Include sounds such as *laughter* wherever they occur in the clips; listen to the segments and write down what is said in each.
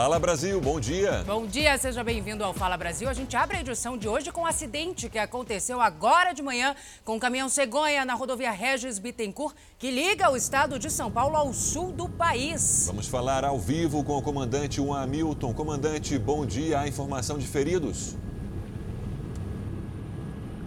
Fala Brasil, bom dia. Bom dia, seja bem-vindo ao Fala Brasil. A gente abre a edição de hoje com um acidente que aconteceu agora de manhã com o caminhão cegonha na rodovia Regis Bittencourt, que liga o estado de São Paulo ao sul do país. Vamos falar ao vivo com o comandante Juan Hamilton. Comandante, bom dia. A informação de feridos.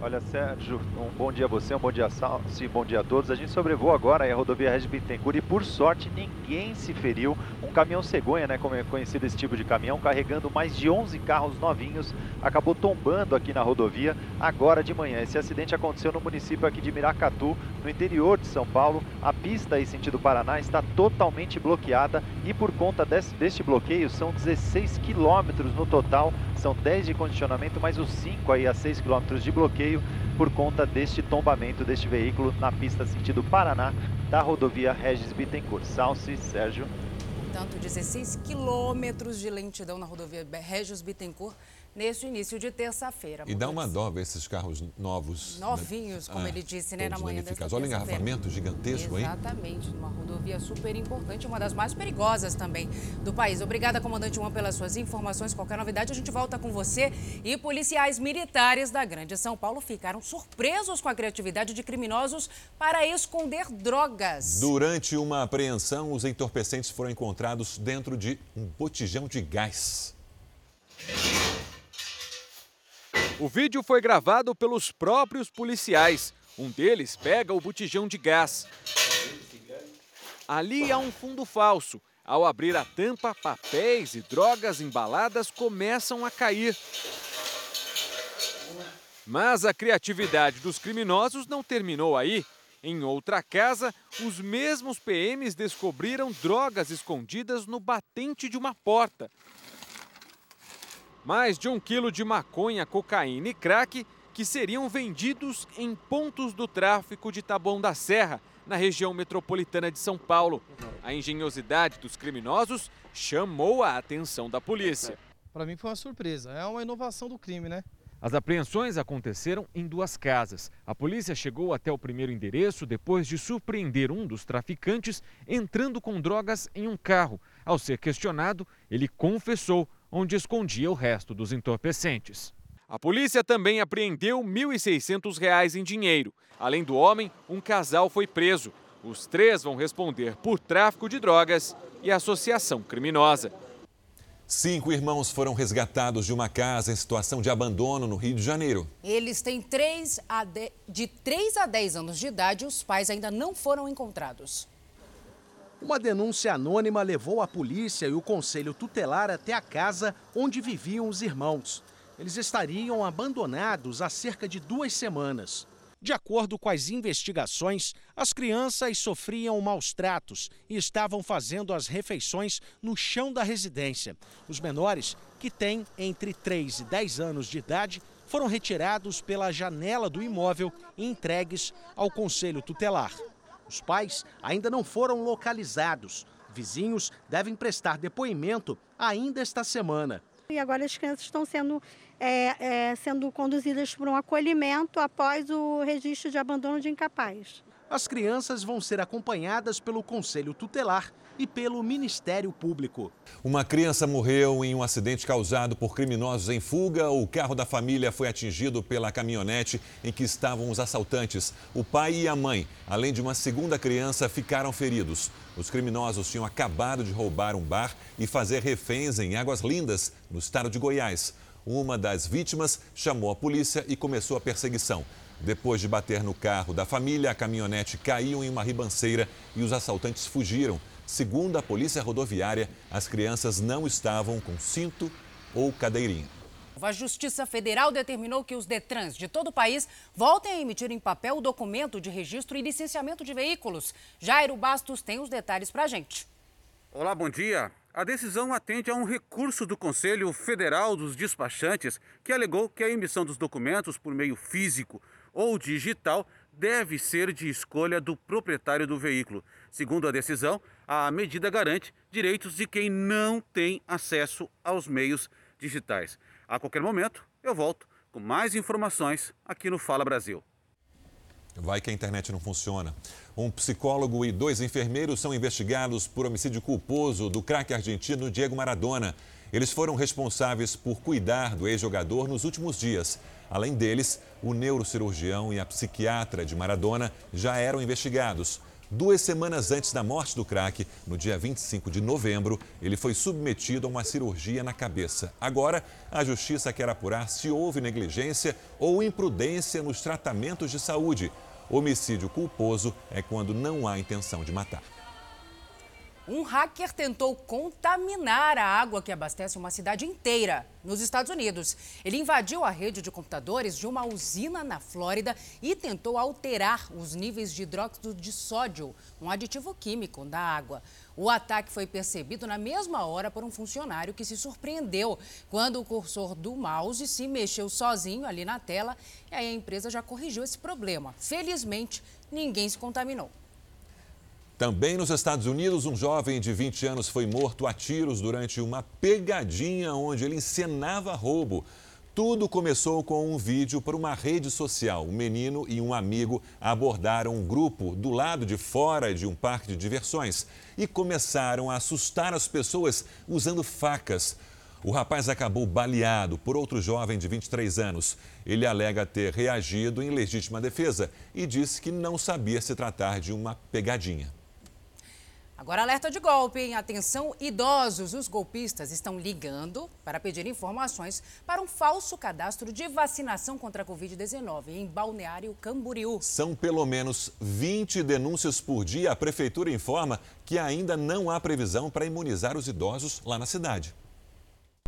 Olha, Sérgio, um bom dia a você, um bom dia a Salsi, bom dia a todos. A gente sobrevoou agora a rodovia Regis Bittencourt e, por sorte, ninguém se feriu. Um caminhão cegonha, né, como é conhecido esse tipo de caminhão, carregando mais de 11 carros novinhos, acabou tombando aqui na rodovia agora de manhã. Esse acidente aconteceu no município aqui de Miracatu, no interior de São Paulo. A pista aí sentido Paraná está totalmente bloqueada e por conta desse, deste bloqueio são 16 quilômetros no total são 10 de condicionamento, mais os 5 aí a 6 km de bloqueio por conta deste tombamento deste veículo na pista sentido Paraná da rodovia Regis Bittencourt. Salce, Sérgio. Portanto, 16 quilômetros de lentidão na rodovia Regis Bittencourt neste início de terça-feira. E dá uma dó ver esses carros novos. Né? Novinhos, né? como ah, ele disse, né, na manhã dessa Olha o engarrafamento gigantesco, hein? Exatamente, numa rodovia super importante, uma das mais perigosas também do país. Obrigada, comandante Juan, pelas suas informações. Qualquer novidade, a gente volta com você. E policiais militares da Grande São Paulo ficaram surpresos com a criatividade de criminosos para esconder drogas. Durante uma apreensão, os entorpecentes foram encontrados dentro de um botijão de gás. O vídeo foi gravado pelos próprios policiais. Um deles pega o botijão de gás. Ali há um fundo falso. Ao abrir a tampa, papéis e drogas embaladas começam a cair. Mas a criatividade dos criminosos não terminou aí. Em outra casa, os mesmos PMs descobriram drogas escondidas no batente de uma porta. Mais de um quilo de maconha, cocaína e crack que seriam vendidos em pontos do tráfico de Taboão da Serra, na região metropolitana de São Paulo. A engenhosidade dos criminosos chamou a atenção da polícia. Para mim foi uma surpresa, é uma inovação do crime, né? As apreensões aconteceram em duas casas. A polícia chegou até o primeiro endereço depois de surpreender um dos traficantes entrando com drogas em um carro. Ao ser questionado, ele confessou onde escondia o resto dos entorpecentes. A polícia também apreendeu R$ 1.600 em dinheiro. Além do homem, um casal foi preso. Os três vão responder por tráfico de drogas e associação criminosa. Cinco irmãos foram resgatados de uma casa em situação de abandono no Rio de Janeiro. Eles têm três a de... de 3 a 10 anos de idade e os pais ainda não foram encontrados. Uma denúncia anônima levou a polícia e o conselho tutelar até a casa onde viviam os irmãos. Eles estariam abandonados há cerca de duas semanas. De acordo com as investigações, as crianças sofriam maus tratos e estavam fazendo as refeições no chão da residência. Os menores, que têm entre 3 e 10 anos de idade, foram retirados pela janela do imóvel e entregues ao conselho tutelar. Os pais ainda não foram localizados. Vizinhos devem prestar depoimento ainda esta semana. E agora as crianças estão sendo, é, é, sendo conduzidas para um acolhimento após o registro de abandono de incapaz. As crianças vão ser acompanhadas pelo Conselho Tutelar e pelo Ministério Público. Uma criança morreu em um acidente causado por criminosos em fuga. O carro da família foi atingido pela caminhonete em que estavam os assaltantes. O pai e a mãe, além de uma segunda criança, ficaram feridos. Os criminosos tinham acabado de roubar um bar e fazer reféns em Águas Lindas, no estado de Goiás. Uma das vítimas chamou a polícia e começou a perseguição. Depois de bater no carro da família, a caminhonete caiu em uma ribanceira e os assaltantes fugiram. Segundo a Polícia Rodoviária, as crianças não estavam com cinto ou cadeirinha. A Justiça Federal determinou que os Detrans de todo o país voltem a emitir em papel o documento de registro e licenciamento de veículos. Jairo Bastos tem os detalhes para a gente. Olá, bom dia. A decisão atende a um recurso do Conselho Federal dos Despachantes que alegou que a emissão dos documentos por meio físico ou digital deve ser de escolha do proprietário do veículo. Segundo a decisão, a medida garante direitos de quem não tem acesso aos meios digitais. A qualquer momento, eu volto com mais informações aqui no Fala Brasil. Vai que a internet não funciona. Um psicólogo e dois enfermeiros são investigados por homicídio culposo do craque argentino Diego Maradona. Eles foram responsáveis por cuidar do ex-jogador nos últimos dias. Além deles, o neurocirurgião e a psiquiatra de Maradona já eram investigados. Duas semanas antes da morte do craque, no dia 25 de novembro, ele foi submetido a uma cirurgia na cabeça. Agora, a justiça quer apurar se houve negligência ou imprudência nos tratamentos de saúde. Homicídio culposo é quando não há intenção de matar. Um hacker tentou contaminar a água que abastece uma cidade inteira nos Estados Unidos. Ele invadiu a rede de computadores de uma usina na Flórida e tentou alterar os níveis de hidróxido de sódio, um aditivo químico da água. O ataque foi percebido na mesma hora por um funcionário que se surpreendeu quando o cursor do mouse se mexeu sozinho ali na tela e aí a empresa já corrigiu esse problema. Felizmente, ninguém se contaminou. Também nos Estados Unidos, um jovem de 20 anos foi morto a tiros durante uma pegadinha onde ele encenava roubo. Tudo começou com um vídeo para uma rede social. Um menino e um amigo abordaram um grupo do lado de fora de um parque de diversões e começaram a assustar as pessoas usando facas. O rapaz acabou baleado por outro jovem de 23 anos. Ele alega ter reagido em legítima defesa e disse que não sabia se tratar de uma pegadinha. Agora, alerta de golpe, hein? Atenção, idosos. Os golpistas estão ligando para pedir informações para um falso cadastro de vacinação contra a Covid-19 em Balneário Camboriú. São pelo menos 20 denúncias por dia. A prefeitura informa que ainda não há previsão para imunizar os idosos lá na cidade.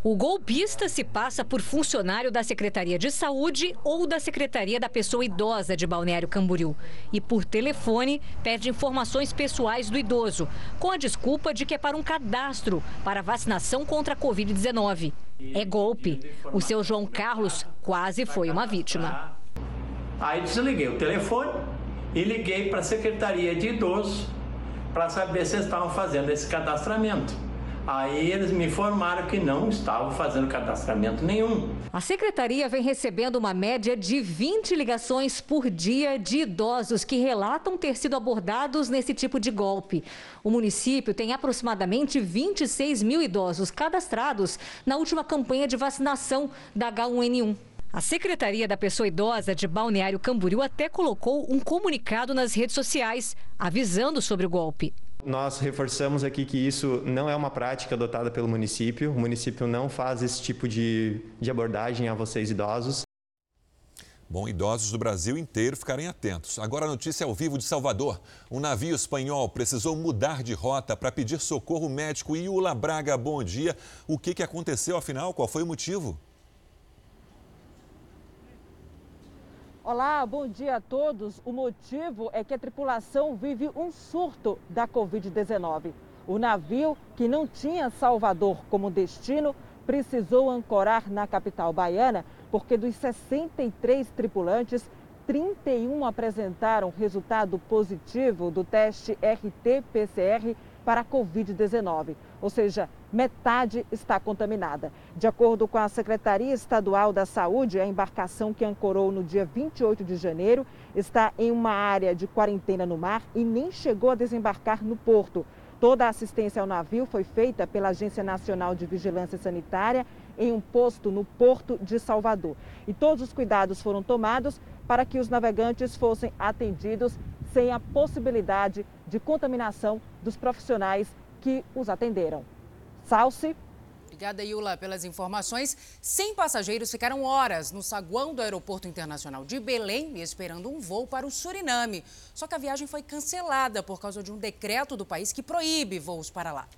O golpista se passa por funcionário da Secretaria de Saúde ou da Secretaria da Pessoa Idosa de Balneário Camboriú. E por telefone pede informações pessoais do idoso, com a desculpa de que é para um cadastro para vacinação contra a Covid-19. É golpe. O seu João Carlos quase foi uma vítima. Aí desliguei o telefone e liguei para a Secretaria de Idosos para saber se estavam fazendo esse cadastramento. Aí eles me informaram que não estavam fazendo cadastramento nenhum. A secretaria vem recebendo uma média de 20 ligações por dia de idosos que relatam ter sido abordados nesse tipo de golpe. O município tem aproximadamente 26 mil idosos cadastrados na última campanha de vacinação da H1N1. A Secretaria da Pessoa Idosa de Balneário Camboriú até colocou um comunicado nas redes sociais avisando sobre o golpe. Nós reforçamos aqui que isso não é uma prática adotada pelo município. O município não faz esse tipo de, de abordagem a vocês idosos. Bom, idosos do Brasil inteiro ficarem atentos. Agora a notícia ao vivo de Salvador. Um navio espanhol precisou mudar de rota para pedir socorro médico. Iula Braga, bom dia. O que, que aconteceu afinal? Qual foi o motivo? Olá, bom dia a todos. O motivo é que a tripulação vive um surto da Covid-19. O navio, que não tinha Salvador como destino, precisou ancorar na capital baiana porque dos 63 tripulantes, 31 apresentaram resultado positivo do teste RT-PCR para a Covid-19, ou seja, metade está contaminada. De acordo com a Secretaria Estadual da Saúde, a embarcação que ancorou no dia 28 de janeiro está em uma área de quarentena no mar e nem chegou a desembarcar no porto. Toda a assistência ao navio foi feita pela Agência Nacional de Vigilância Sanitária em um posto no Porto de Salvador. E todos os cuidados foram tomados para que os navegantes fossem atendidos sem a possibilidade de contaminação dos profissionais que os atenderam. Salce. Obrigada, Yula, pelas informações. 100 passageiros ficaram horas no saguão do Aeroporto Internacional de Belém esperando um voo para o Suriname. Só que a viagem foi cancelada por causa de um decreto do país que proíbe voos para lá.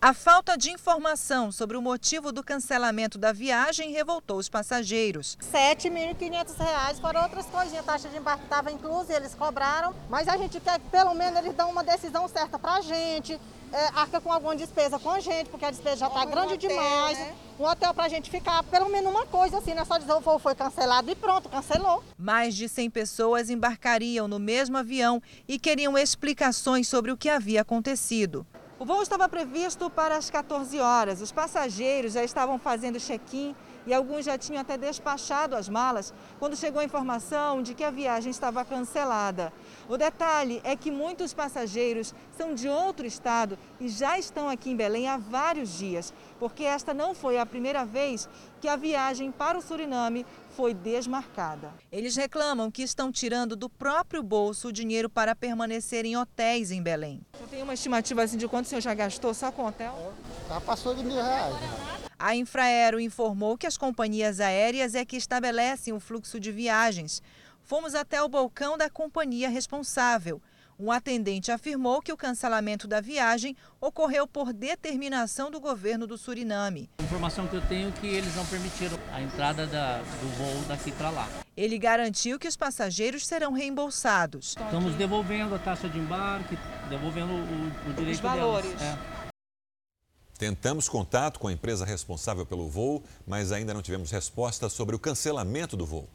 A falta de informação sobre o motivo do cancelamento da viagem revoltou os passageiros. R$ 7.500 para outras coisinhas. A taxa de embarque estava inclusa, eles cobraram. Mas a gente quer que pelo menos eles dão uma decisão certa para a gente. É, arca com alguma despesa com a gente, porque a despesa já está grande hotel, demais. Né? Um hotel para a gente ficar, pelo menos uma coisa assim, não é só dizer o voo foi cancelado e pronto, cancelou. Mais de 100 pessoas embarcariam no mesmo avião e queriam explicações sobre o que havia acontecido. O voo estava previsto para as 14 horas. Os passageiros já estavam fazendo check-in e alguns já tinham até despachado as malas quando chegou a informação de que a viagem estava cancelada. O detalhe é que muitos passageiros são de outro estado e já estão aqui em Belém há vários dias, porque esta não foi a primeira vez que a viagem para o Suriname foi desmarcada. Eles reclamam que estão tirando do próprio bolso o dinheiro para permanecer em hotéis em Belém. Você tem uma estimativa assim, de quanto o senhor já gastou só com hotel? Já passou de mil reais. Né? A Infraero informou que as companhias aéreas é que estabelecem o fluxo de viagens. Fomos até o balcão da companhia responsável. Um atendente afirmou que o cancelamento da viagem ocorreu por determinação do governo do Suriname. A informação que eu tenho é que eles não permitiram a entrada da, do voo daqui para lá. Ele garantiu que os passageiros serão reembolsados. Estamos devolvendo a taxa de embarque, devolvendo o, o direito os valores. Delas. É. Tentamos contato com a empresa responsável pelo voo, mas ainda não tivemos resposta sobre o cancelamento do voo.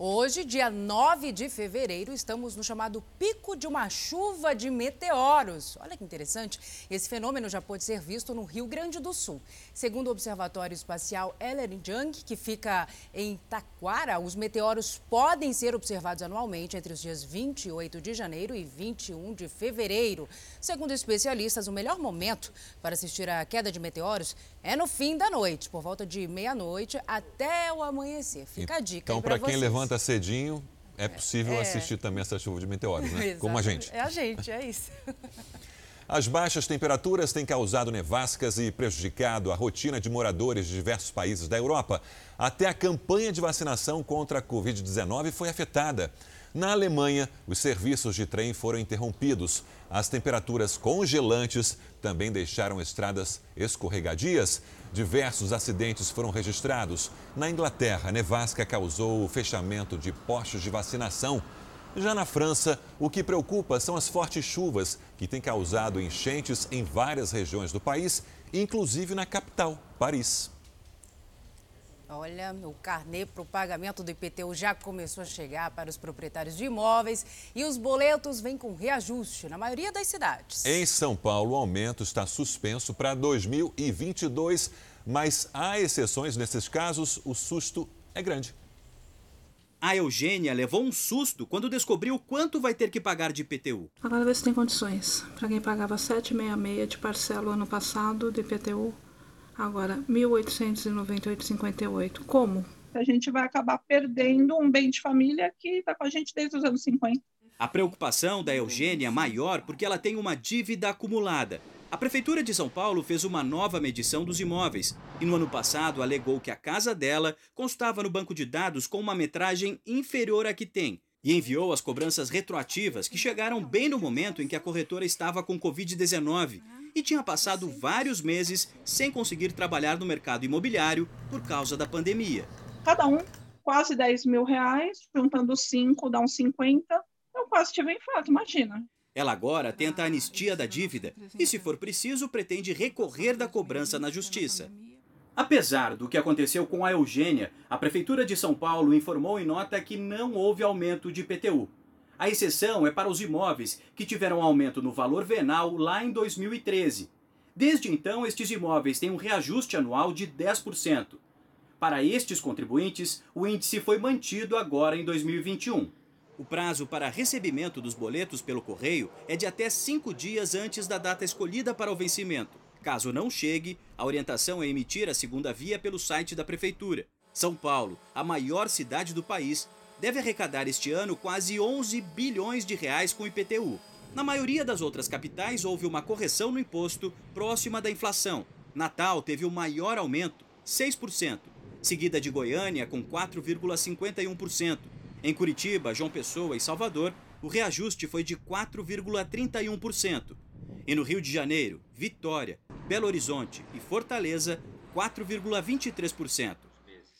Hoje, dia 9 de fevereiro, estamos no chamado pico de uma chuva de meteoros. Olha que interessante, esse fenômeno já pode ser visto no Rio Grande do Sul. Segundo o Observatório Espacial Ellerjung, que fica em Taquara, os meteoros podem ser observados anualmente entre os dias 28 de janeiro e 21 de fevereiro. Segundo especialistas, o melhor momento para assistir à queda de meteoros é no fim da noite, por volta de meia-noite até o amanhecer. Fica a dica Então, para quem levanta cedinho, é possível é. assistir também essa chuva de meteoros, né? *laughs* Como a gente. É a gente, é isso. *laughs* As baixas temperaturas têm causado nevascas e prejudicado a rotina de moradores de diversos países da Europa. Até a campanha de vacinação contra a Covid-19 foi afetada. Na Alemanha, os serviços de trem foram interrompidos. As temperaturas congelantes também deixaram estradas escorregadias. Diversos acidentes foram registrados. Na Inglaterra, a nevasca causou o fechamento de postos de vacinação. Já na França, o que preocupa são as fortes chuvas, que têm causado enchentes em várias regiões do país, inclusive na capital, Paris. Olha, o carnê para o pagamento do IPTU já começou a chegar para os proprietários de imóveis e os boletos vêm com reajuste na maioria das cidades. Em São Paulo, o aumento está suspenso para 2022, mas há exceções nesses casos, o susto é grande. A Eugênia levou um susto quando descobriu quanto vai ter que pagar de IPTU. Agora vê se tem condições. Para quem pagava 7,66 de parcela ano passado do IPTU, Agora, 1898,58. Como? A gente vai acabar perdendo um bem de família que está com a gente desde os anos 50. A preocupação da Eugênia é maior porque ela tem uma dívida acumulada. A Prefeitura de São Paulo fez uma nova medição dos imóveis e no ano passado alegou que a casa dela constava no banco de dados com uma metragem inferior à que tem e enviou as cobranças retroativas que chegaram bem no momento em que a corretora estava com Covid-19 e tinha passado vários meses sem conseguir trabalhar no mercado imobiliário por causa da pandemia. Cada um quase 10 mil reais, juntando 5 dá uns 50. Eu quase tive um infarto, imagina. Ela agora tenta a anistia da dívida e, se for preciso, pretende recorrer da cobrança na justiça. Apesar do que aconteceu com a Eugênia, a Prefeitura de São Paulo informou em nota que não houve aumento de IPTU. A exceção é para os imóveis que tiveram aumento no valor venal lá em 2013. Desde então, estes imóveis têm um reajuste anual de 10%. Para estes contribuintes, o índice foi mantido agora em 2021. O prazo para recebimento dos boletos pelo correio é de até cinco dias antes da data escolhida para o vencimento. Caso não chegue, a orientação é emitir a segunda via pelo site da Prefeitura. São Paulo, a maior cidade do país, deve arrecadar este ano quase 11 bilhões de reais com IPTU. Na maioria das outras capitais houve uma correção no imposto próxima da inflação. Natal teve o maior aumento, 6%, seguida de Goiânia com 4,51%. Em Curitiba, João Pessoa e Salvador, o reajuste foi de 4,31%. E no Rio de Janeiro, Vitória, Belo Horizonte e Fortaleza, 4,23%.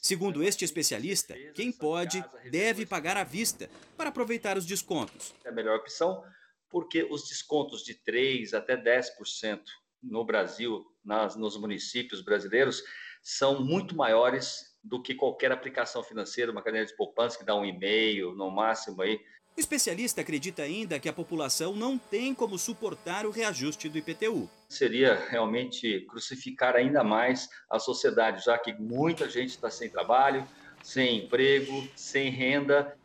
Segundo este especialista, quem pode deve pagar à vista para aproveitar os descontos. É a melhor opção porque os descontos de 3 até 10% no Brasil, nas, nos municípios brasileiros, são muito maiores do que qualquer aplicação financeira, uma cadeia de poupança que dá um e-mail, no máximo aí O especialista acredita ainda que a população não tem como suportar o reajuste do IPTU. Seria realmente crucificar ainda mais a sociedade, já que muita gente está sem trabalho, sem emprego, sem renda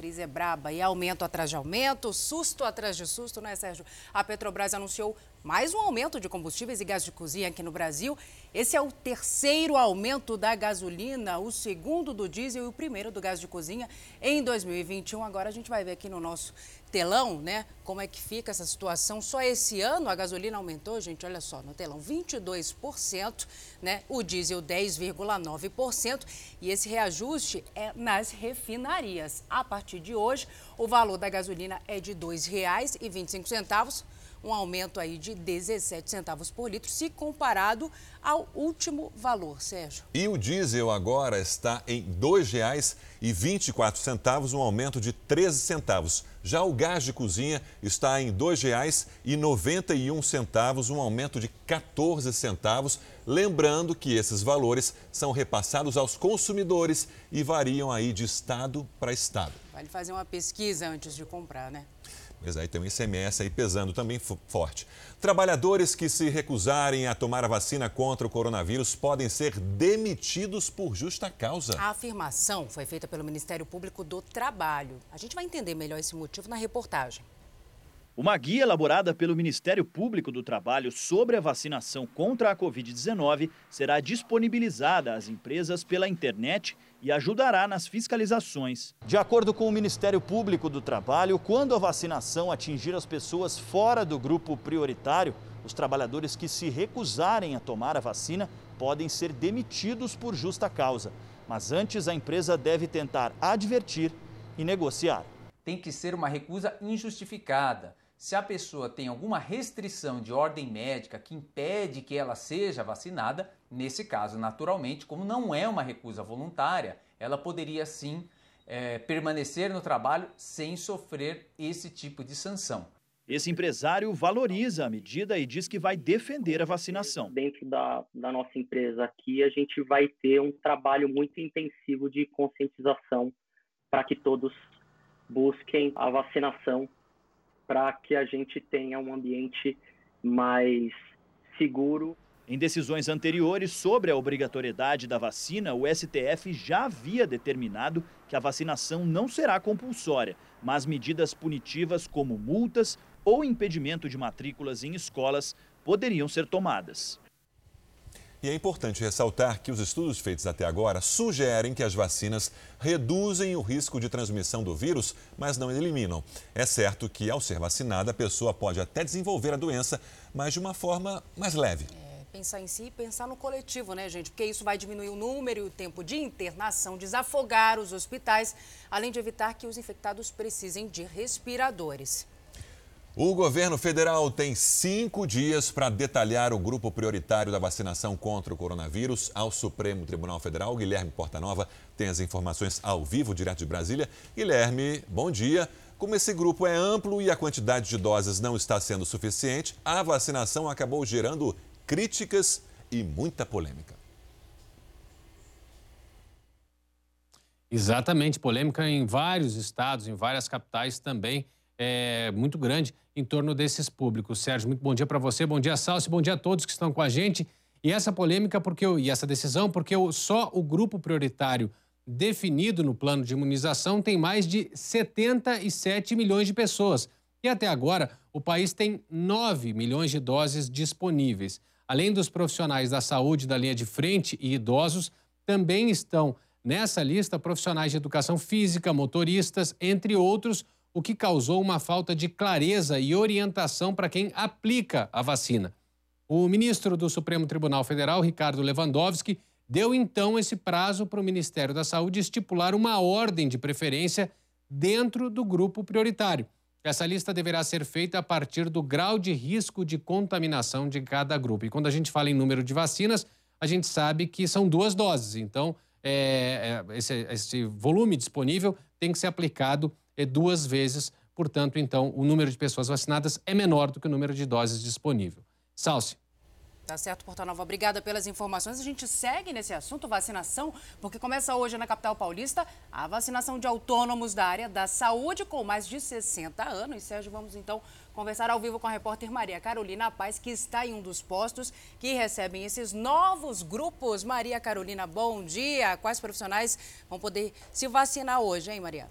crise é braba e aumento atrás de aumento, susto atrás de susto, né, Sérgio? A Petrobras anunciou mais um aumento de combustíveis e gás de cozinha aqui no Brasil. Esse é o terceiro aumento da gasolina, o segundo do diesel e o primeiro do gás de cozinha em 2021. Agora a gente vai ver aqui no nosso telão, né? Como é que fica essa situação? Só esse ano a gasolina aumentou, gente, olha só, no telão 22%, né? O diesel 10,9% e esse reajuste é nas refinarias. A partir de hoje, o valor da gasolina é de R$ 2,25 um aumento aí de 17 centavos por litro, se comparado ao último valor, Sérgio. E o diesel agora está em R$ 2,24, um aumento de 13 centavos. Já o gás de cozinha está em R$ 2,91, um aumento de 14 centavos. Lembrando que esses valores são repassados aos consumidores e variam aí de estado para estado. Vale fazer uma pesquisa antes de comprar, né? Mas aí tem um ICMS aí pesando também forte. Trabalhadores que se recusarem a tomar a vacina contra o coronavírus podem ser demitidos por justa causa. A afirmação foi feita pelo Ministério Público do Trabalho. A gente vai entender melhor esse motivo na reportagem. Uma guia elaborada pelo Ministério Público do Trabalho sobre a vacinação contra a Covid-19 será disponibilizada às empresas pela internet e ajudará nas fiscalizações. De acordo com o Ministério Público do Trabalho, quando a vacinação atingir as pessoas fora do grupo prioritário, os trabalhadores que se recusarem a tomar a vacina podem ser demitidos por justa causa. Mas antes, a empresa deve tentar advertir e negociar. Tem que ser uma recusa injustificada. Se a pessoa tem alguma restrição de ordem médica que impede que ela seja vacinada, nesse caso, naturalmente, como não é uma recusa voluntária, ela poderia sim é, permanecer no trabalho sem sofrer esse tipo de sanção. Esse empresário valoriza a medida e diz que vai defender a vacinação. Dentro da, da nossa empresa aqui, a gente vai ter um trabalho muito intensivo de conscientização para que todos busquem a vacinação para que a gente tenha um ambiente mais seguro. Em decisões anteriores sobre a obrigatoriedade da vacina, o STF já havia determinado que a vacinação não será compulsória, mas medidas punitivas como multas ou impedimento de matrículas em escolas poderiam ser tomadas. E é importante ressaltar que os estudos feitos até agora sugerem que as vacinas reduzem o risco de transmissão do vírus, mas não eliminam. É certo que, ao ser vacinada, a pessoa pode até desenvolver a doença, mas de uma forma mais leve. É, pensar em si e pensar no coletivo, né, gente? Porque isso vai diminuir o número e o tempo de internação, desafogar os hospitais, além de evitar que os infectados precisem de respiradores. O governo federal tem cinco dias para detalhar o grupo prioritário da vacinação contra o coronavírus ao Supremo Tribunal Federal. Guilherme Portanova tem as informações ao vivo, direto de Brasília. Guilherme, bom dia. Como esse grupo é amplo e a quantidade de doses não está sendo suficiente, a vacinação acabou gerando críticas e muita polêmica. Exatamente, polêmica em vários estados, em várias capitais também é, muito grande em torno desses públicos. Sérgio, muito bom dia para você, bom dia, Salsi, bom dia a todos que estão com a gente. E essa polêmica porque e essa decisão porque só o grupo prioritário definido no plano de imunização tem mais de 77 milhões de pessoas. E até agora, o país tem 9 milhões de doses disponíveis. Além dos profissionais da saúde da linha de frente e idosos, também estão nessa lista profissionais de educação física, motoristas, entre outros, o que causou uma falta de clareza e orientação para quem aplica a vacina. O ministro do Supremo Tribunal Federal, Ricardo Lewandowski, deu então esse prazo para o Ministério da Saúde estipular uma ordem de preferência dentro do grupo prioritário. Essa lista deverá ser feita a partir do grau de risco de contaminação de cada grupo. E quando a gente fala em número de vacinas, a gente sabe que são duas doses. Então, é, é, esse, esse volume disponível tem que ser aplicado é duas vezes. Portanto, então, o número de pessoas vacinadas é menor do que o número de doses disponível. Salsi. Tá certo, Porta Nova. Obrigada pelas informações. A gente segue nesse assunto, vacinação, porque começa hoje na capital paulista a vacinação de autônomos da área da saúde com mais de 60 anos. E, Sérgio, vamos então conversar ao vivo com a repórter Maria Carolina Paz, que está em um dos postos que recebem esses novos grupos. Maria Carolina, bom dia. Quais profissionais vão poder se vacinar hoje, hein, Maria?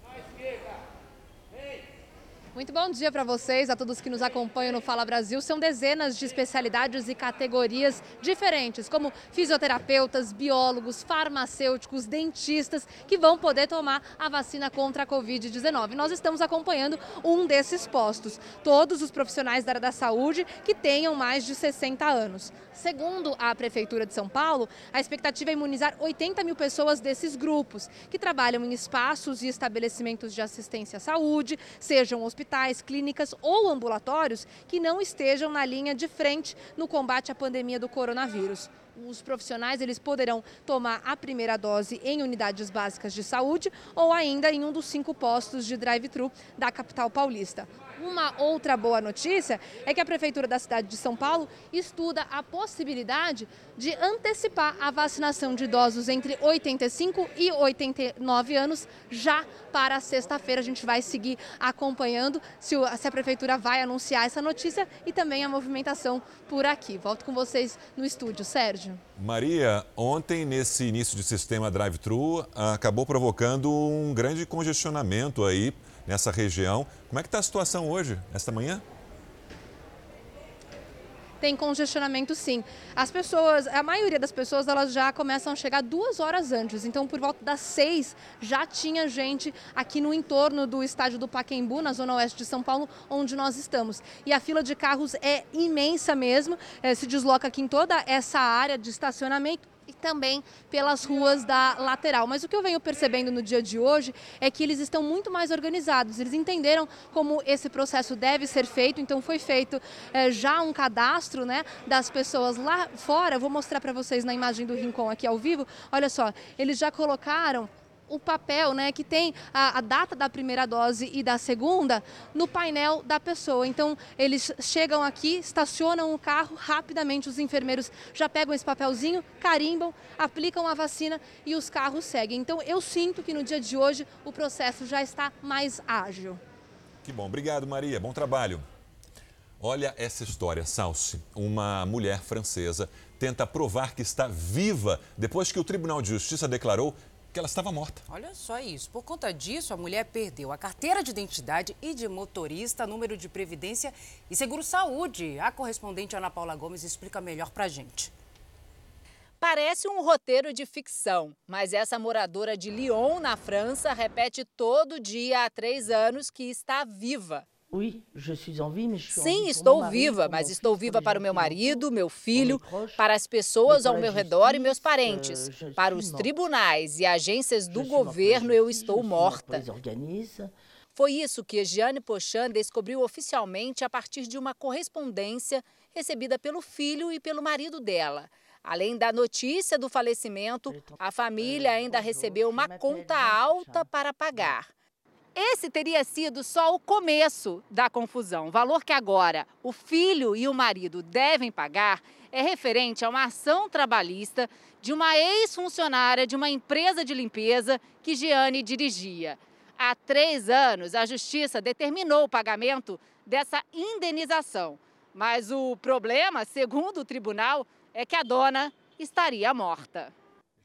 Muito bom dia para vocês, a todos que nos acompanham no Fala Brasil. São dezenas de especialidades e categorias diferentes, como fisioterapeutas, biólogos, farmacêuticos, dentistas, que vão poder tomar a vacina contra a Covid-19. Nós estamos acompanhando um desses postos. Todos os profissionais da área da saúde que tenham mais de 60 anos. Segundo a Prefeitura de São Paulo, a expectativa é imunizar 80 mil pessoas desses grupos, que trabalham em espaços e estabelecimentos de assistência à saúde, sejam hospitais, clínicas ou ambulatórios, que não estejam na linha de frente no combate à pandemia do coronavírus os profissionais eles poderão tomar a primeira dose em unidades básicas de saúde ou ainda em um dos cinco postos de drive-thru da capital paulista. Uma outra boa notícia é que a Prefeitura da cidade de São Paulo estuda a possibilidade de antecipar a vacinação de idosos entre 85 e 89 anos já para sexta-feira. A gente vai seguir acompanhando se, a Prefeitura vai anunciar essa notícia e também a movimentação por aqui. Volto com vocês no estúdio. Sérgio. Maria, ontem, nesse início de sistema drive-thru, acabou provocando um grande congestionamento aí nessa região. Como é que está a situação hoje, esta manhã? tem congestionamento sim. As pessoas, a maioria das pessoas, elas já começam a chegar duas horas antes. Então, por volta das seis, já tinha gente aqui no entorno do estádio do Paquembu, na zona oeste de São Paulo, onde nós estamos. E a fila de carros é imensa mesmo, é, se desloca aqui em toda essa área de estacionamento também pelas ruas da lateral. Mas o que eu venho percebendo no dia de hoje é que eles estão muito mais organizados. Eles entenderam como esse processo deve ser feito, então foi feito é, já um cadastro né, das pessoas lá fora. Vou mostrar para vocês na imagem do Rincon aqui ao vivo. Olha só, eles já colocaram o papel, né, que tem a, a, data da primeira dose e da segunda no painel da pessoa. Então, eles chegam aqui, estacionam o carro, rapidamente os enfermeiros já pegam esse papelzinho, carimbam, aplicam a vacina e os carros seguem. Então, eu sinto que no dia de hoje o processo já está mais ágil. Que bom. Obrigado, Maria. Bom trabalho. Olha essa história, Salsi. Uma mulher francesa tenta provar que está viva depois que o Tribunal de Justiça declarou que ela estava morta. Olha só isso. Por conta disso, a mulher perdeu a carteira de identidade e de motorista, número de previdência e seguro-saúde. A correspondente Ana Paula Gomes explica melhor pra gente. Parece um roteiro de ficção, mas essa moradora de Lyon, na França, repete todo dia há três anos que está viva. Sim, estou viva, mas estou viva para o meu marido, meu filho, para as pessoas ao meu redor e meus parentes. Para os tribunais e agências do governo, eu estou morta. Foi isso que Jeanne Pochan descobriu oficialmente a partir de uma correspondência recebida pelo filho e pelo marido dela. Além da notícia do falecimento, a família ainda recebeu uma conta alta para pagar. Esse teria sido só o começo da confusão. O valor que agora o filho e o marido devem pagar é referente a uma ação trabalhista de uma ex-funcionária de uma empresa de limpeza que Giane dirigia. Há três anos, a Justiça determinou o pagamento dessa indenização. Mas o problema, segundo o tribunal, é que a dona estaria morta.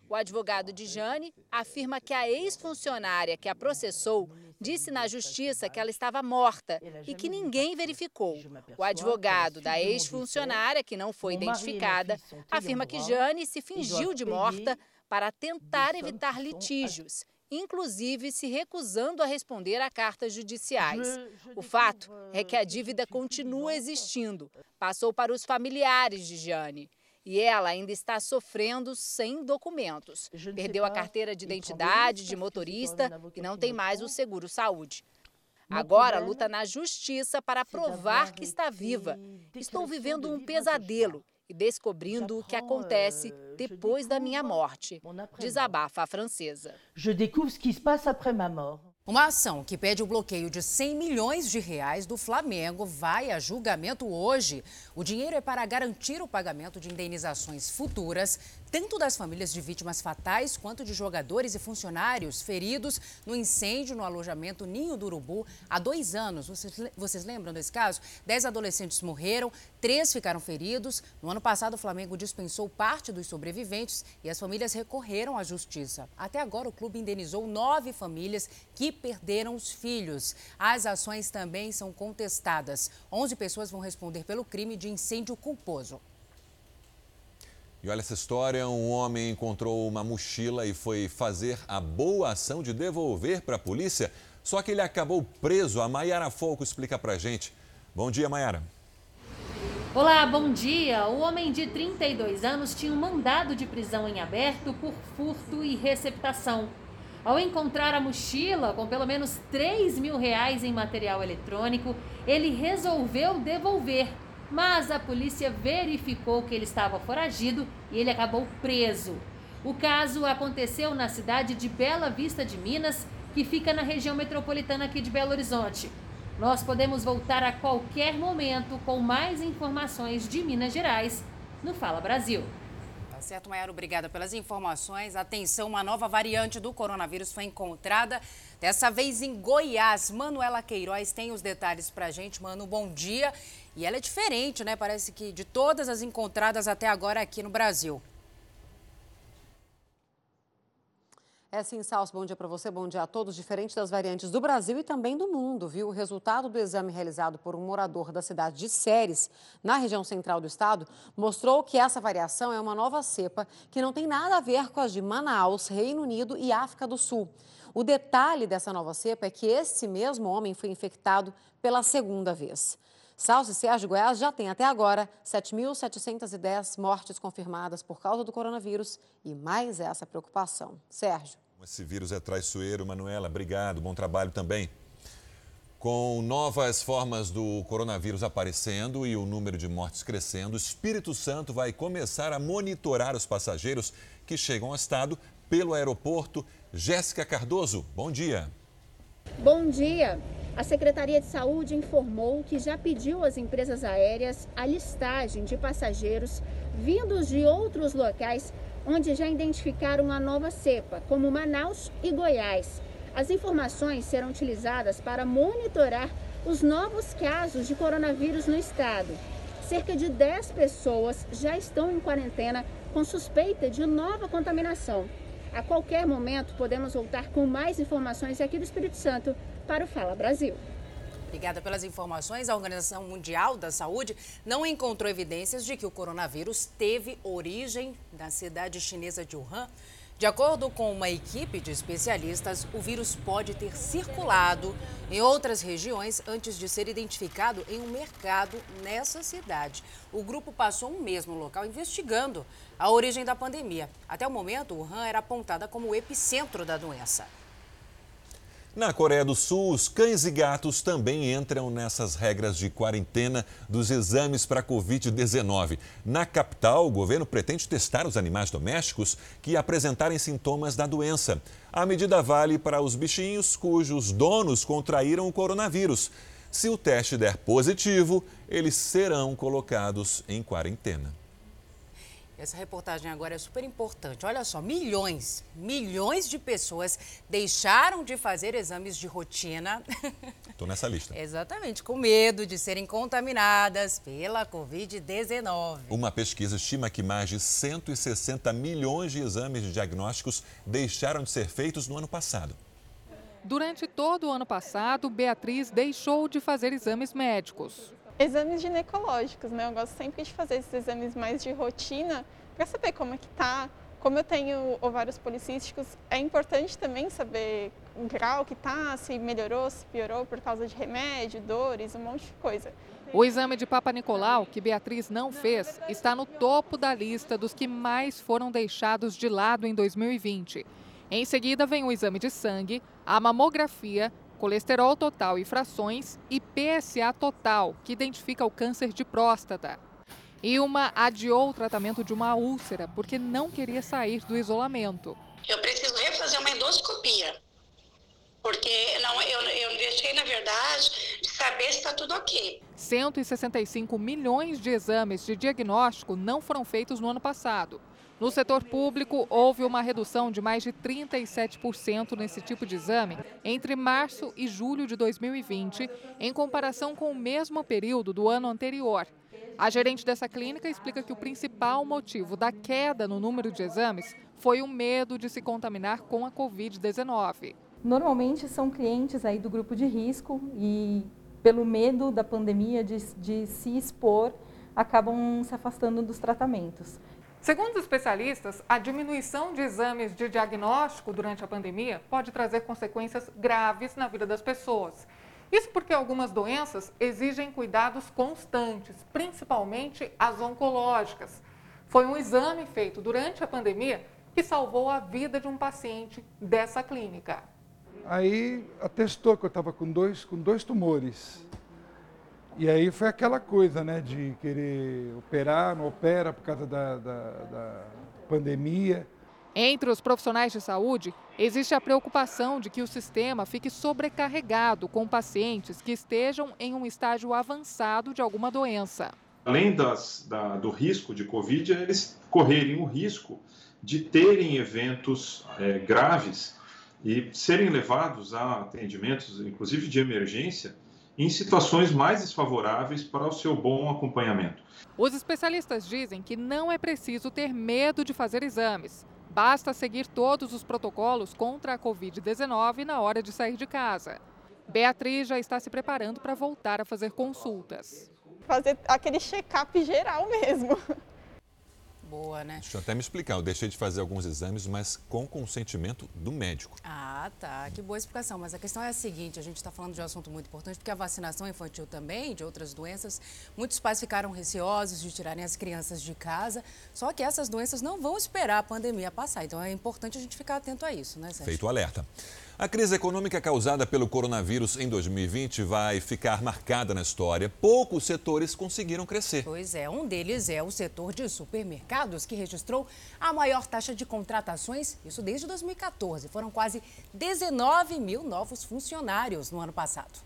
O advogado de Jane afirma que a ex-funcionária que a processou disse na justiça que ela estava morta e que ninguém verificou. O advogado da ex-funcionária, que não foi identificada, afirma que Jane se fingiu de morta para tentar evitar litígios inclusive se recusando a responder a cartas judiciais. O fato é que a dívida continua existindo. Passou para os familiares de Jane e ela ainda está sofrendo sem documentos. Perdeu a carteira de identidade de motorista e não tem mais o seguro saúde. Agora luta na justiça para provar que está viva. Estou vivendo um pesadelo e descobrindo o que acontece euh, depois da minha morte. Desabafa a francesa. Je découvre ce qui se passe après ma mort. Uma ação que pede o bloqueio de 100 milhões de reais do Flamengo vai a julgamento hoje. O dinheiro é para garantir o pagamento de indenizações futuras, tanto das famílias de vítimas fatais quanto de jogadores e funcionários feridos no incêndio no alojamento Ninho do Urubu há dois anos. Vocês, vocês lembram desse caso? Dez adolescentes morreram, três ficaram feridos. No ano passado, o Flamengo dispensou parte dos sobreviventes e as famílias recorreram à justiça. Até agora, o clube indenizou nove famílias que perderam os filhos. As ações também são contestadas. 11 pessoas vão responder pelo crime de incêndio culposo. E olha essa história: um homem encontrou uma mochila e foi fazer a boa ação de devolver para a polícia, só que ele acabou preso. A Maiara Folco explica para gente. Bom dia, Maiara. Olá, bom dia. O homem de 32 anos tinha um mandado de prisão em aberto por furto e receptação. Ao encontrar a mochila com pelo menos 3 mil reais em material eletrônico, ele resolveu devolver. Mas a polícia verificou que ele estava foragido e ele acabou preso. O caso aconteceu na cidade de Bela Vista de Minas, que fica na região metropolitana aqui de Belo Horizonte. Nós podemos voltar a qualquer momento com mais informações de Minas Gerais no Fala Brasil. Tá certo, Maiara, obrigada pelas informações. Atenção, uma nova variante do coronavírus foi encontrada, dessa vez em Goiás. Manuela Queiroz tem os detalhes pra gente. Mano, bom dia. E ela é diferente, né? Parece que de todas as encontradas até agora aqui no Brasil. É sim, Salso, bom dia para você, bom dia a todos. Diferente das variantes do Brasil e também do mundo, viu? O resultado do exame realizado por um morador da cidade de Séries, na região central do estado, mostrou que essa variação é uma nova cepa que não tem nada a ver com as de Manaus, Reino Unido e África do Sul. O detalhe dessa nova cepa é que esse mesmo homem foi infectado pela segunda vez. Salso e Sérgio Goiás já tem até agora 7.710 mortes confirmadas por causa do coronavírus e mais essa preocupação. Sérgio. Esse vírus é traiçoeiro, Manuela. Obrigado, bom trabalho também. Com novas formas do coronavírus aparecendo e o número de mortes crescendo, o Espírito Santo vai começar a monitorar os passageiros que chegam ao estado pelo aeroporto. Jéssica Cardoso, bom dia. Bom dia. A Secretaria de Saúde informou que já pediu às empresas aéreas a listagem de passageiros vindos de outros locais onde já identificaram a nova cepa, como Manaus e Goiás. As informações serão utilizadas para monitorar os novos casos de coronavírus no estado. Cerca de 10 pessoas já estão em quarentena com suspeita de nova contaminação. A qualquer momento podemos voltar com mais informações aqui do Espírito Santo para o Fala Brasil. Obrigada pelas informações. A Organização Mundial da Saúde não encontrou evidências de que o coronavírus teve origem na cidade chinesa de Wuhan. De acordo com uma equipe de especialistas, o vírus pode ter circulado em outras regiões antes de ser identificado em um mercado nessa cidade. O grupo passou um mês no local investigando a origem da pandemia. Até o momento, Wuhan era apontada como o epicentro da doença. Na Coreia do Sul, os cães e gatos também entram nessas regras de quarentena dos exames para Covid-19. Na capital, o governo pretende testar os animais domésticos que apresentarem sintomas da doença. A medida vale para os bichinhos cujos donos contraíram o coronavírus. Se o teste der positivo, eles serão colocados em quarentena. Essa reportagem agora é super importante. Olha só, milhões, milhões de pessoas deixaram de fazer exames de rotina. Estou nessa lista. *laughs* Exatamente, com medo de serem contaminadas pela Covid-19. Uma pesquisa estima que mais de 160 milhões de exames de diagnósticos deixaram de ser feitos no ano passado. Durante todo o ano passado, Beatriz deixou de fazer exames médicos. Exames ginecológicos, né? Eu gosto sempre de fazer esses exames mais de rotina para saber como é que tá. Como eu tenho ovários policísticos, é importante também saber o grau que tá, se melhorou, se piorou por causa de remédio, dores, um monte de coisa. O exame de Papa Nicolau, que Beatriz não fez, está no topo da lista dos que mais foram deixados de lado em 2020. Em seguida vem o exame de sangue, a mamografia colesterol total e frações e PSA total, que identifica o câncer de próstata. E uma adiou o tratamento de uma úlcera porque não queria sair do isolamento. Eu preciso refazer uma endoscopia. porque não, eu, eu deixei, na verdade, de saber se está tudo ok. 165 milhões de exames de diagnóstico não foram feitos no ano passado. No setor público, houve uma redução de mais de 37% nesse tipo de exame entre março e julho de 2020, em comparação com o mesmo período do ano anterior. A gerente dessa clínica explica que o principal motivo da queda no número de exames foi o medo de se contaminar com a Covid-19. Normalmente são clientes aí do grupo de risco e, pelo medo da pandemia de, de se expor, acabam se afastando dos tratamentos. Segundo especialistas, a diminuição de exames de diagnóstico durante a pandemia pode trazer consequências graves na vida das pessoas. Isso porque algumas doenças exigem cuidados constantes, principalmente as oncológicas. Foi um exame feito durante a pandemia que salvou a vida de um paciente dessa clínica. Aí atestou que eu estava com dois, com dois tumores. E aí foi aquela coisa, né, de querer operar, não opera por causa da, da, da pandemia. Entre os profissionais de saúde, existe a preocupação de que o sistema fique sobrecarregado com pacientes que estejam em um estágio avançado de alguma doença. Além das, da, do risco de Covid, eles correrem o risco de terem eventos é, graves e serem levados a atendimentos, inclusive de emergência, em situações mais desfavoráveis para o seu bom acompanhamento. Os especialistas dizem que não é preciso ter medo de fazer exames. Basta seguir todos os protocolos contra a Covid-19 na hora de sair de casa. Beatriz já está se preparando para voltar a fazer consultas. Fazer aquele check-up geral mesmo. *laughs* Boa, né? Deixa eu até me explicar. Eu deixei de fazer alguns exames, mas com consentimento do médico. Ah, tá. Que boa explicação. Mas a questão é a seguinte: a gente está falando de um assunto muito importante, porque a vacinação infantil também, de outras doenças, muitos pais ficaram receosos de tirarem as crianças de casa. Só que essas doenças não vão esperar a pandemia passar. Então é importante a gente ficar atento a isso, né, Sérgio? Feito o alerta. A crise econômica causada pelo coronavírus em 2020 vai ficar marcada na história. Poucos setores conseguiram crescer. Pois é, um deles é o setor de supermercados, que registrou a maior taxa de contratações, isso desde 2014. Foram quase 19 mil novos funcionários no ano passado.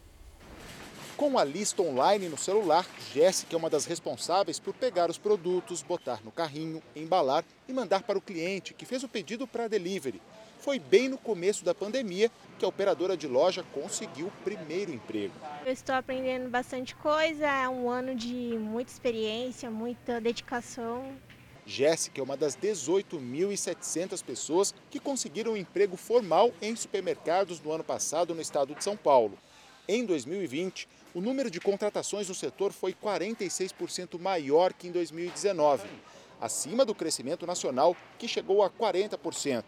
Com a lista online no celular, Jéssica é uma das responsáveis por pegar os produtos, botar no carrinho, embalar e mandar para o cliente que fez o pedido para delivery. Foi bem no começo da pandemia que a operadora de loja conseguiu o primeiro emprego. Eu estou aprendendo bastante coisa, é um ano de muita experiência, muita dedicação. Jéssica é uma das 18.700 pessoas que conseguiram um emprego formal em supermercados no ano passado no estado de São Paulo. Em 2020, o número de contratações no setor foi 46% maior que em 2019, acima do crescimento nacional, que chegou a 40%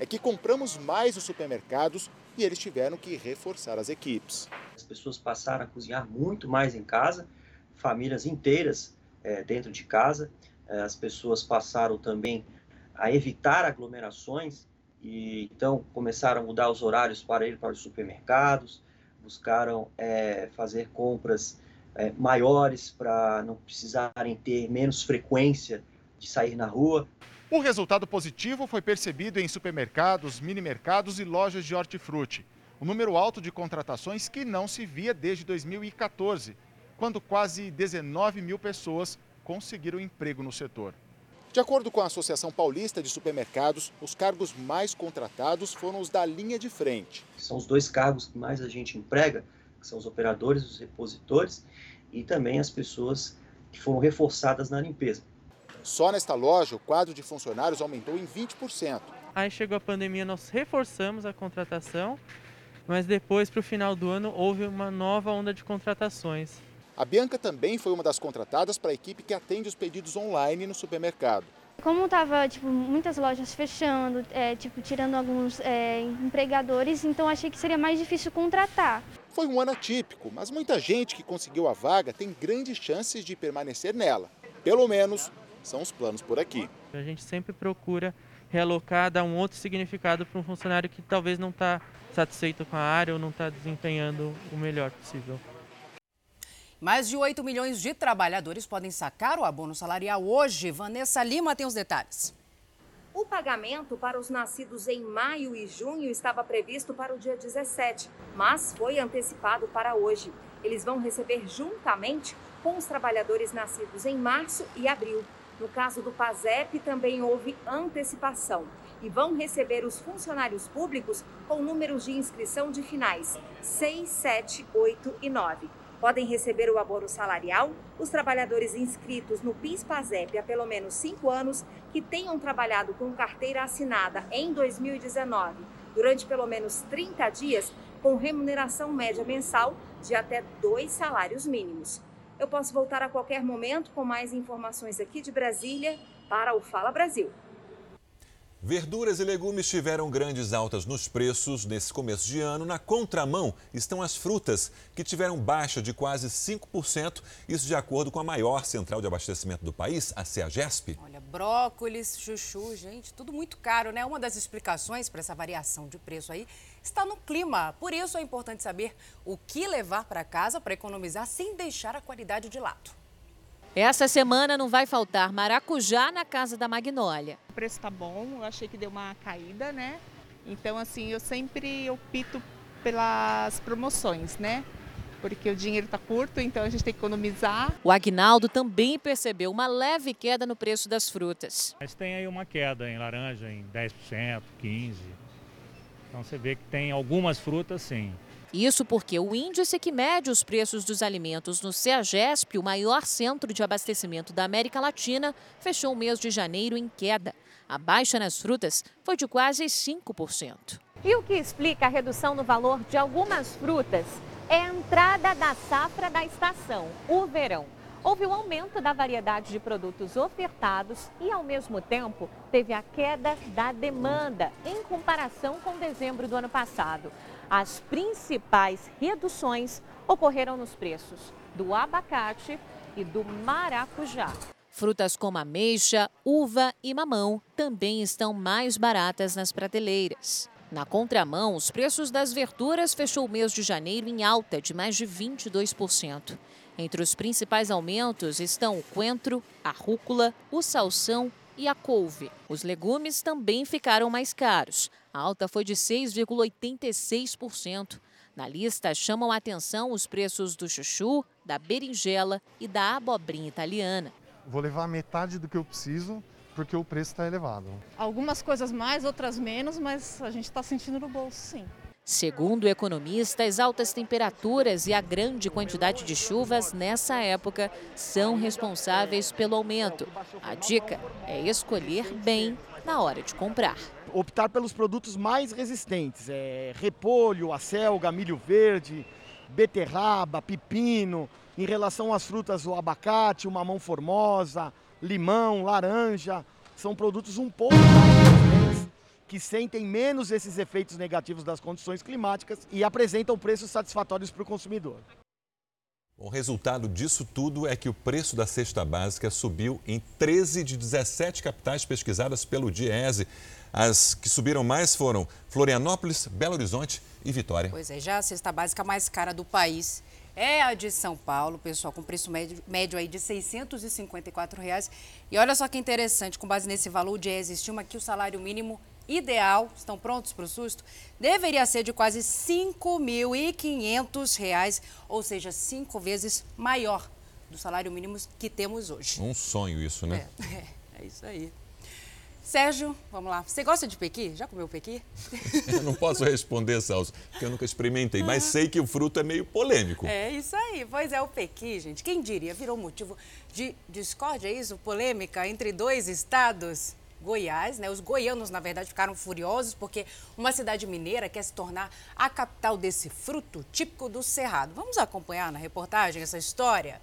é que compramos mais nos supermercados e eles tiveram que reforçar as equipes. As pessoas passaram a cozinhar muito mais em casa, famílias inteiras é, dentro de casa. É, as pessoas passaram também a evitar aglomerações e então começaram a mudar os horários para ir para os supermercados, buscaram é, fazer compras é, maiores para não precisarem ter menos frequência de sair na rua. O resultado positivo foi percebido em supermercados, mini-mercados e lojas de hortifruti. O um número alto de contratações que não se via desde 2014, quando quase 19 mil pessoas conseguiram emprego no setor. De acordo com a Associação Paulista de Supermercados, os cargos mais contratados foram os da linha de frente. São os dois cargos que mais a gente emprega, que são os operadores, os repositores e também as pessoas que foram reforçadas na limpeza. Só nesta loja, o quadro de funcionários aumentou em 20%. Aí chegou a pandemia, nós reforçamos a contratação, mas depois, para o final do ano, houve uma nova onda de contratações. A Bianca também foi uma das contratadas para a equipe que atende os pedidos online no supermercado. Como estava tipo, muitas lojas fechando, é, tipo, tirando alguns é, empregadores, então achei que seria mais difícil contratar. Foi um ano atípico, mas muita gente que conseguiu a vaga tem grandes chances de permanecer nela. Pelo menos são os planos por aqui. A gente sempre procura realocar, dar um outro significado para um funcionário que talvez não está satisfeito com a área ou não está desempenhando o melhor possível. Mais de 8 milhões de trabalhadores podem sacar o abono salarial hoje. Vanessa Lima tem os detalhes. O pagamento para os nascidos em maio e junho estava previsto para o dia 17, mas foi antecipado para hoje. Eles vão receber juntamente com os trabalhadores nascidos em março e abril. No caso do PASEP, também houve antecipação e vão receber os funcionários públicos com números de inscrição de finais 6, 7, 8 e 9. Podem receber o abono salarial os trabalhadores inscritos no PIS-PASEP há pelo menos cinco anos que tenham trabalhado com carteira assinada em 2019 durante pelo menos 30 dias com remuneração média mensal de até dois salários mínimos. Eu posso voltar a qualquer momento com mais informações aqui de Brasília para o Fala Brasil. Verduras e legumes tiveram grandes altas nos preços nesse começo de ano. Na contramão estão as frutas, que tiveram baixa de quase 5%, isso de acordo com a maior central de abastecimento do país, a CEAGESP. Olha, brócolis, chuchu, gente, tudo muito caro, né? Uma das explicações para essa variação de preço aí está no clima. Por isso é importante saber o que levar para casa para economizar sem deixar a qualidade de lado. Essa semana não vai faltar maracujá na casa da Magnólia. O preço está bom, eu achei que deu uma caída, né? Então, assim, eu sempre opto pelas promoções, né? Porque o dinheiro está curto, então a gente tem que economizar. O Agnaldo também percebeu uma leve queda no preço das frutas. Mas tem aí uma queda em laranja em 10%, 15%. Então você vê que tem algumas frutas sim. Isso porque o índice que mede os preços dos alimentos no CEAGESP, o maior centro de abastecimento da América Latina, fechou o mês de janeiro em queda. A baixa nas frutas foi de quase 5%. E o que explica a redução no valor de algumas frutas é a entrada da safra da estação, o verão. Houve um aumento da variedade de produtos ofertados e, ao mesmo tempo, teve a queda da demanda em comparação com dezembro do ano passado. As principais reduções ocorreram nos preços do abacate e do maracujá. Frutas como ameixa, uva e mamão também estão mais baratas nas prateleiras. Na contramão, os preços das verduras fechou o mês de janeiro em alta de mais de 22%. Entre os principais aumentos estão o coentro, a rúcula, o salsão e a couve. Os legumes também ficaram mais caros. A alta foi de 6,86%. Na lista chamam a atenção os preços do chuchu, da berinjela e da abobrinha italiana. Vou levar metade do que eu preciso porque o preço está elevado. Algumas coisas mais, outras menos, mas a gente está sentindo no bolso, sim. Segundo economistas, altas temperaturas e a grande quantidade de chuvas nessa época são responsáveis pelo aumento. A dica é escolher bem na hora de comprar. Optar pelos produtos mais resistentes, é, repolho, acelga, milho verde, beterraba, pepino. Em relação às frutas, o abacate, o mamão formosa, limão, laranja, são produtos um pouco mais que sentem menos esses efeitos negativos das condições climáticas e apresentam preços satisfatórios para o consumidor. O resultado disso tudo é que o preço da cesta básica subiu em 13 de 17 capitais pesquisadas pelo DIESE. As que subiram mais foram Florianópolis, Belo Horizonte e Vitória. Pois é, já a cesta básica mais cara do país é a de São Paulo, pessoal, com preço médio, médio aí de 654 reais. E olha só que interessante, com base nesse valor, o DIESE estima que o salário mínimo ideal, estão prontos para o susto? Deveria ser de quase R$ 5.500, ou seja, cinco vezes maior do salário mínimo que temos hoje. Um sonho isso, né? É, é, *laughs* é isso aí. Sérgio, vamos lá. Você gosta de pequi? Já comeu pequi? *laughs* eu não posso responder, Celso, porque eu nunca experimentei, mas sei que o fruto é meio polêmico. É isso aí. Pois é, o pequi, gente, quem diria, virou motivo de discórdia, é isso? Polêmica entre dois estados? Goiás, né? Os goianos, na verdade, ficaram furiosos porque uma cidade mineira quer se tornar a capital desse fruto típico do Cerrado. Vamos acompanhar na reportagem essa história?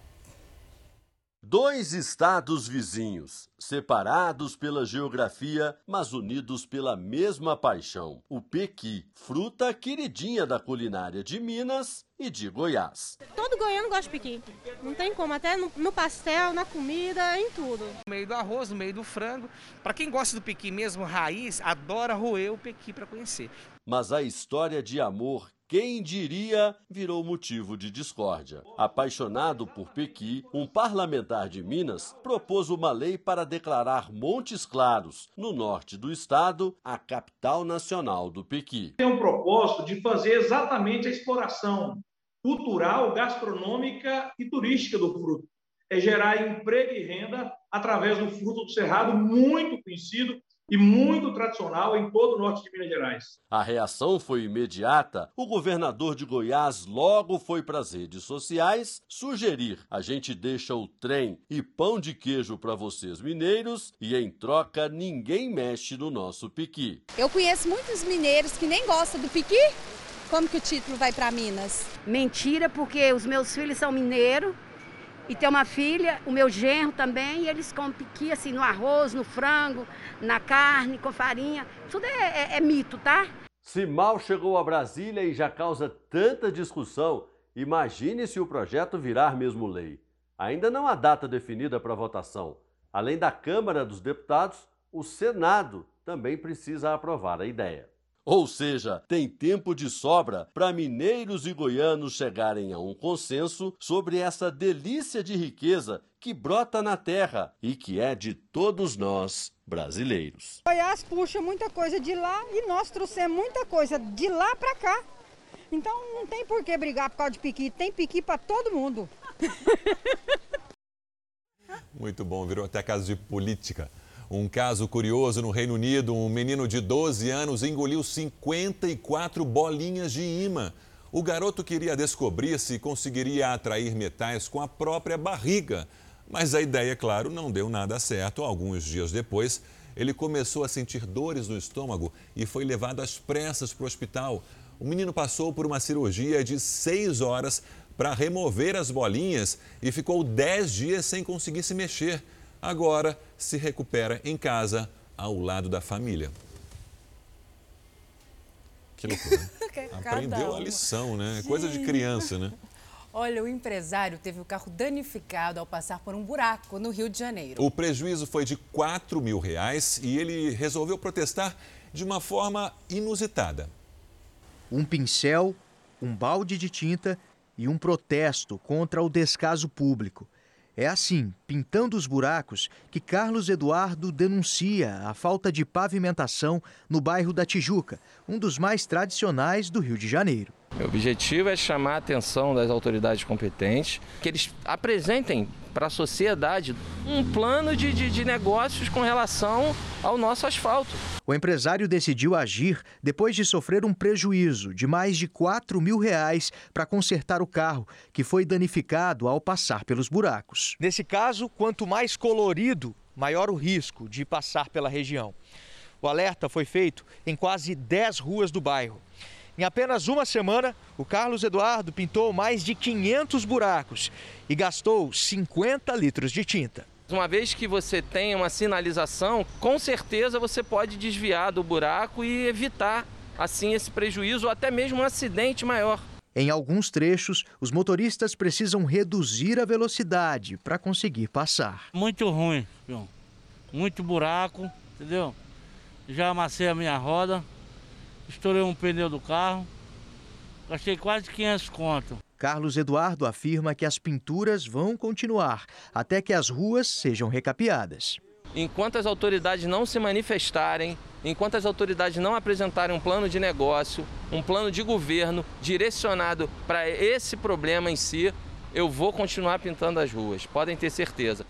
Dois estados vizinhos, separados pela geografia, mas unidos pela mesma paixão. O pequi, fruta queridinha da culinária de Minas e de Goiás. Todo goiano gosta de pequi. Não tem como, até no, no pastel, na comida, em tudo. No meio do arroz, no meio do frango. Para quem gosta do pequi mesmo raiz, adora roer o pequi para conhecer. Mas a história de amor quem diria, virou motivo de discórdia. Apaixonado por Pequi, um parlamentar de Minas propôs uma lei para declarar Montes Claros, no norte do estado, a capital nacional do Pequi. Tem um propósito de fazer exatamente a exploração cultural, gastronômica e turística do fruto. É gerar emprego e renda através do fruto do cerrado, muito conhecido e muito tradicional em todo o norte de Minas Gerais. A reação foi imediata. O governador de Goiás logo foi para as redes sociais sugerir: a gente deixa o trem e pão de queijo para vocês mineiros e em troca ninguém mexe no nosso piqui. Eu conheço muitos mineiros que nem gostam do piqui. Como que o título vai para Minas? Mentira, porque os meus filhos são mineiros e tem uma filha, o meu genro também, e eles comem piqui assim no arroz, no frango, na carne, com farinha. Tudo é, é, é mito, tá? Se mal chegou a Brasília e já causa tanta discussão, imagine se o projeto virar mesmo lei. Ainda não há data definida para votação. Além da Câmara dos Deputados, o Senado também precisa aprovar a ideia. Ou seja, tem tempo de sobra para mineiros e goianos chegarem a um consenso sobre essa delícia de riqueza que brota na terra e que é de todos nós brasileiros. Goiás puxa muita coisa de lá e nós trouxemos muita coisa de lá para cá. Então não tem por que brigar por causa de piqui, tem piqui para todo mundo. *laughs* Muito bom, virou até caso de política. Um caso curioso no Reino Unido: um menino de 12 anos engoliu 54 bolinhas de imã. O garoto queria descobrir se conseguiria atrair metais com a própria barriga. Mas a ideia, claro, não deu nada certo. Alguns dias depois, ele começou a sentir dores no estômago e foi levado às pressas para o hospital. O menino passou por uma cirurgia de seis horas para remover as bolinhas e ficou dez dias sem conseguir se mexer agora se recupera em casa ao lado da família. Que loucura. Né? *laughs* Aprendeu a lição, né? Coisa de criança, né? Olha, o empresário teve o carro danificado ao passar por um buraco no Rio de Janeiro. O prejuízo foi de 4 mil reais e ele resolveu protestar de uma forma inusitada. Um pincel, um balde de tinta e um protesto contra o descaso público. É assim, pintando os buracos, que Carlos Eduardo denuncia a falta de pavimentação no bairro da Tijuca, um dos mais tradicionais do Rio de Janeiro. O objetivo é chamar a atenção das autoridades competentes, que eles apresentem para a sociedade um plano de, de, de, negócios com relação ao nosso asfalto. O empresário decidiu agir depois de sofrer um prejuízo de mais de 4 mil reais para consertar o carro, que foi danificado ao passar pelos buracos. Nesse caso, quanto mais colorido, maior o risco de passar pela região. O alerta foi feito em quase 10 ruas do bairro. Em apenas uma semana, o Carlos Eduardo pintou mais de 500 buracos e gastou 50 litros de tinta. Uma vez que você tem uma sinalização, com certeza você pode desviar do buraco e evitar assim esse prejuízo ou até mesmo um acidente maior. Em alguns trechos, os motoristas precisam reduzir a velocidade para conseguir passar. Muito ruim, muito buraco, entendeu? Já amassei a minha roda, estourei um pneu do carro, gastei quase 500 conto. Carlos Eduardo afirma que as pinturas vão continuar até que as ruas sejam recapeadas. Enquanto as autoridades não se manifestarem, enquanto as autoridades não apresentarem um plano de negócio, um plano de governo direcionado para esse problema em si, eu vou continuar pintando as ruas, podem ter certeza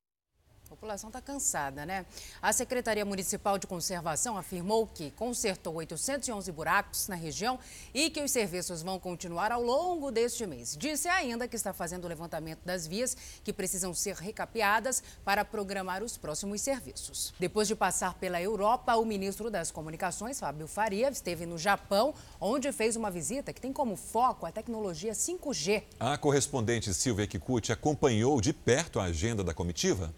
população está cansada, né? A Secretaria Municipal de Conservação afirmou que consertou 811 buracos na região e que os serviços vão continuar ao longo deste mês. Disse ainda que está fazendo o levantamento das vias que precisam ser recapeadas para programar os próximos serviços. Depois de passar pela Europa, o ministro das Comunicações, Fábio Faria, esteve no Japão, onde fez uma visita que tem como foco a tecnologia 5G. A correspondente Silvia Kikuchi acompanhou de perto a agenda da comitiva?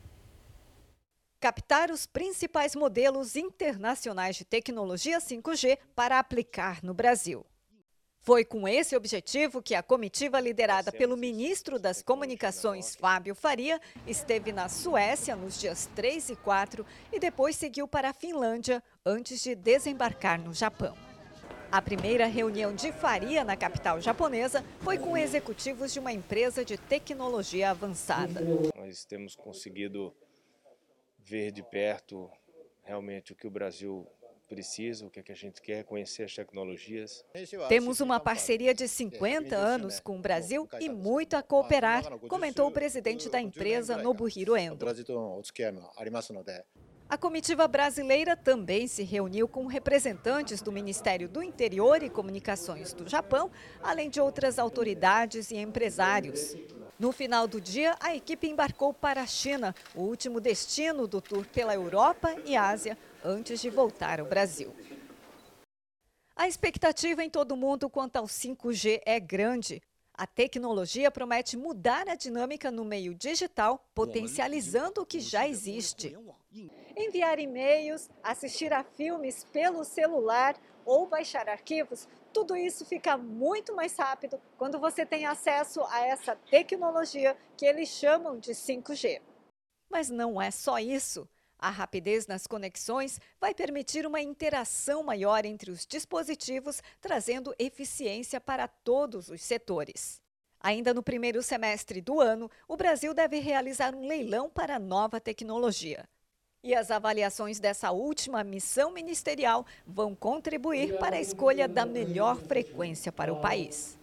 Captar os principais modelos internacionais de tecnologia 5G para aplicar no Brasil. Foi com esse objetivo que a comitiva liderada pelo ministro das Comunicações, Fábio Faria, esteve na Suécia nos dias 3 e 4 e depois seguiu para a Finlândia antes de desembarcar no Japão. A primeira reunião de faria na capital japonesa foi com executivos de uma empresa de tecnologia avançada. Nós temos conseguido ver de perto realmente o que o Brasil precisa, o que, é que a gente quer, conhecer as tecnologias. Temos uma parceria de 50 anos com o Brasil e muito a cooperar, comentou o presidente da empresa, Nobuhiro Endo. A comitiva brasileira também se reuniu com representantes do Ministério do Interior e Comunicações do Japão, além de outras autoridades e empresários. No final do dia, a equipe embarcou para a China, o último destino do tour pela Europa e Ásia, antes de voltar ao Brasil. A expectativa em todo o mundo quanto ao 5G é grande. A tecnologia promete mudar a dinâmica no meio digital, potencializando o que já existe. Enviar e-mails, assistir a filmes pelo celular ou baixar arquivos, tudo isso fica muito mais rápido quando você tem acesso a essa tecnologia que eles chamam de 5G. Mas não é só isso. A rapidez nas conexões vai permitir uma interação maior entre os dispositivos, trazendo eficiência para todos os setores. Ainda no primeiro semestre do ano, o Brasil deve realizar um leilão para a nova tecnologia. E as avaliações dessa última missão ministerial vão contribuir para a escolha da melhor frequência para o país.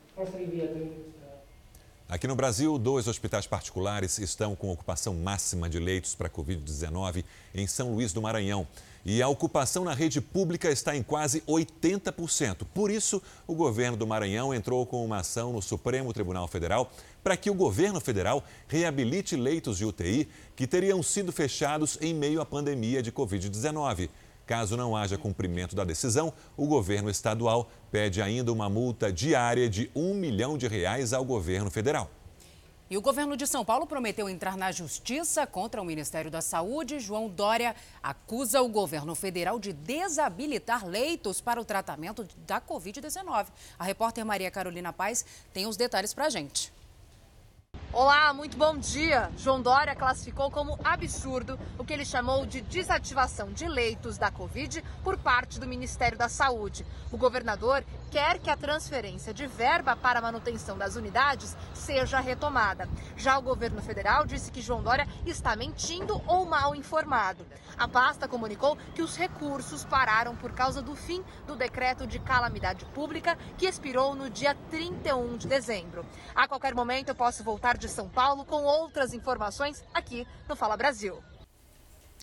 Aqui no Brasil, dois hospitais particulares estão com ocupação máxima de leitos para Covid-19 em São Luís do Maranhão. E a ocupação na rede pública está em quase 80%. Por isso, o governo do Maranhão entrou com uma ação no Supremo Tribunal Federal para que o governo federal reabilite leitos de UTI que teriam sido fechados em meio à pandemia de Covid-19. Caso não haja cumprimento da decisão, o governo estadual pede ainda uma multa diária de um milhão de reais ao governo federal. E o governo de São Paulo prometeu entrar na justiça contra o Ministério da Saúde. João Dória acusa o governo federal de desabilitar leitos para o tratamento da Covid-19. A repórter Maria Carolina Paz tem os detalhes para a gente. Olá, muito bom dia. João Dória classificou como absurdo o que ele chamou de desativação de leitos da Covid por parte do Ministério da Saúde. O governador quer que a transferência de verba para a manutenção das unidades seja retomada. Já o governo federal disse que João Dória está mentindo ou mal informado. A pasta comunicou que os recursos pararam por causa do fim do decreto de calamidade pública que expirou no dia 31 de dezembro. A qualquer momento eu posso voltar de São Paulo com outras informações aqui no Fala Brasil.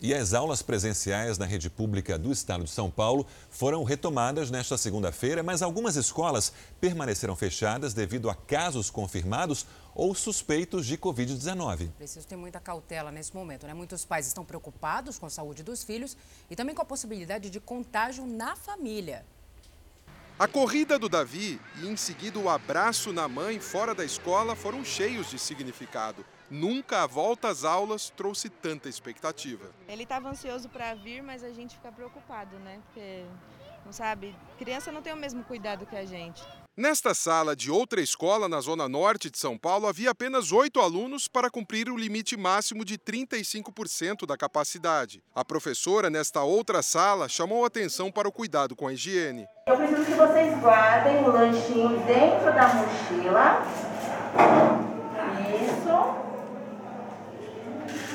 E as aulas presenciais na rede pública do estado de São Paulo foram retomadas nesta segunda-feira, mas algumas escolas permaneceram fechadas devido a casos confirmados ou suspeitos de Covid-19. Preciso ter muita cautela nesse momento, né? Muitos pais estão preocupados com a saúde dos filhos e também com a possibilidade de contágio na família. A corrida do Davi e em seguida o abraço na mãe fora da escola foram cheios de significado. Nunca a volta às aulas trouxe tanta expectativa. Ele estava ansioso para vir, mas a gente fica preocupado, né? Porque, não sabe, criança não tem o mesmo cuidado que a gente. Nesta sala de outra escola na zona norte de São Paulo, havia apenas oito alunos para cumprir o limite máximo de 35% da capacidade. A professora, nesta outra sala, chamou atenção para o cuidado com a higiene. Eu preciso que vocês guardem o lanchinho dentro da mochila. Isso.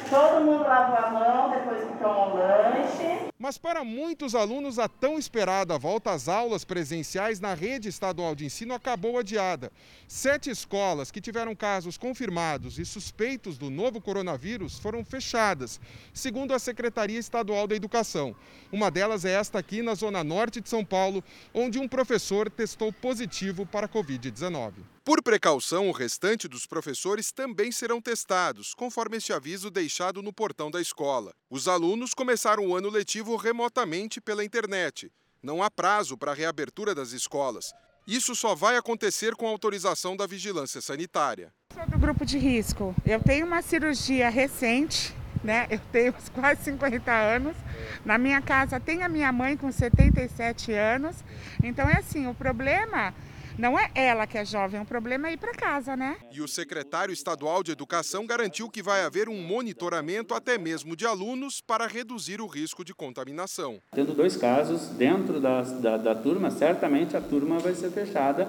Todo mundo lavou a mão depois que toma o lanche. Mas para muitos alunos, a tão esperada volta às aulas presenciais na rede estadual de ensino acabou adiada. Sete escolas que tiveram casos confirmados e suspeitos do novo coronavírus foram fechadas, segundo a Secretaria Estadual da Educação. Uma delas é esta aqui na zona norte de São Paulo, onde um professor testou positivo para a Covid-19. Por precaução, o restante dos professores também serão testados, conforme este aviso deixado no portão da escola. Os alunos começaram o ano letivo remotamente pela internet. Não há prazo para a reabertura das escolas. Isso só vai acontecer com autorização da vigilância sanitária. Sou do grupo de risco. Eu tenho uma cirurgia recente, né? Eu tenho quase 50 anos. Na minha casa tem a minha mãe com 77 anos. Então é assim, o problema Não é ela que é jovem, o problema é ir para casa, né? E o secretário estadual de Educação garantiu que vai haver um monitoramento até mesmo de alunos para reduzir o risco de contaminação. Tendo dois casos dentro da, da, da turma, certamente a turma vai ser fechada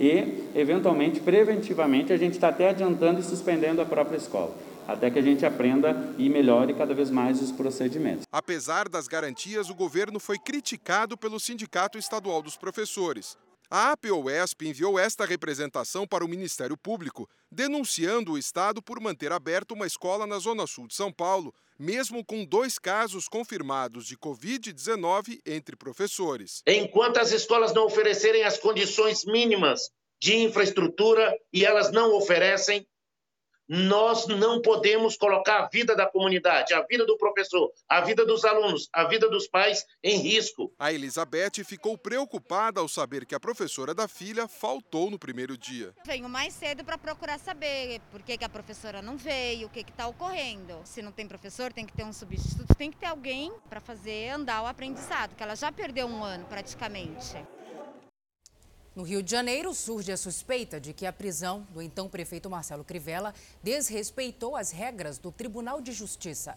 e, eventualmente, preventivamente, a gente está até adiantando e suspendendo a própria escola até que a gente aprenda e melhore cada vez mais os procedimentos. Apesar das garantias, o governo foi criticado pelo Sindicato Estadual dos Professores. A APOESP enviou esta representação para o Ministério Público, denunciando o Estado por manter aberta uma escola na Zona Sul de São Paulo, mesmo com dois casos confirmados de Covid-19 entre professores. Enquanto as escolas não oferecerem as condições mínimas de infraestrutura e elas não oferecem, nós não podemos colocar a vida da comunidade, a vida do professor, a vida dos alunos, a vida dos pais em risco. A Elizabeth ficou preocupada ao saber que a professora da filha faltou no primeiro dia. Venho mais cedo para procurar saber por que, que a professora não veio, o que está ocorrendo. Se não tem professor, tem que ter um substituto, tem que ter alguém para fazer andar o aprendizado, que ela já perdeu um ano praticamente. No Rio de Janeiro, surge a suspeita de que a prisão do então prefeito Marcelo Crivella desrespeitou as regras do Tribunal de Justiça.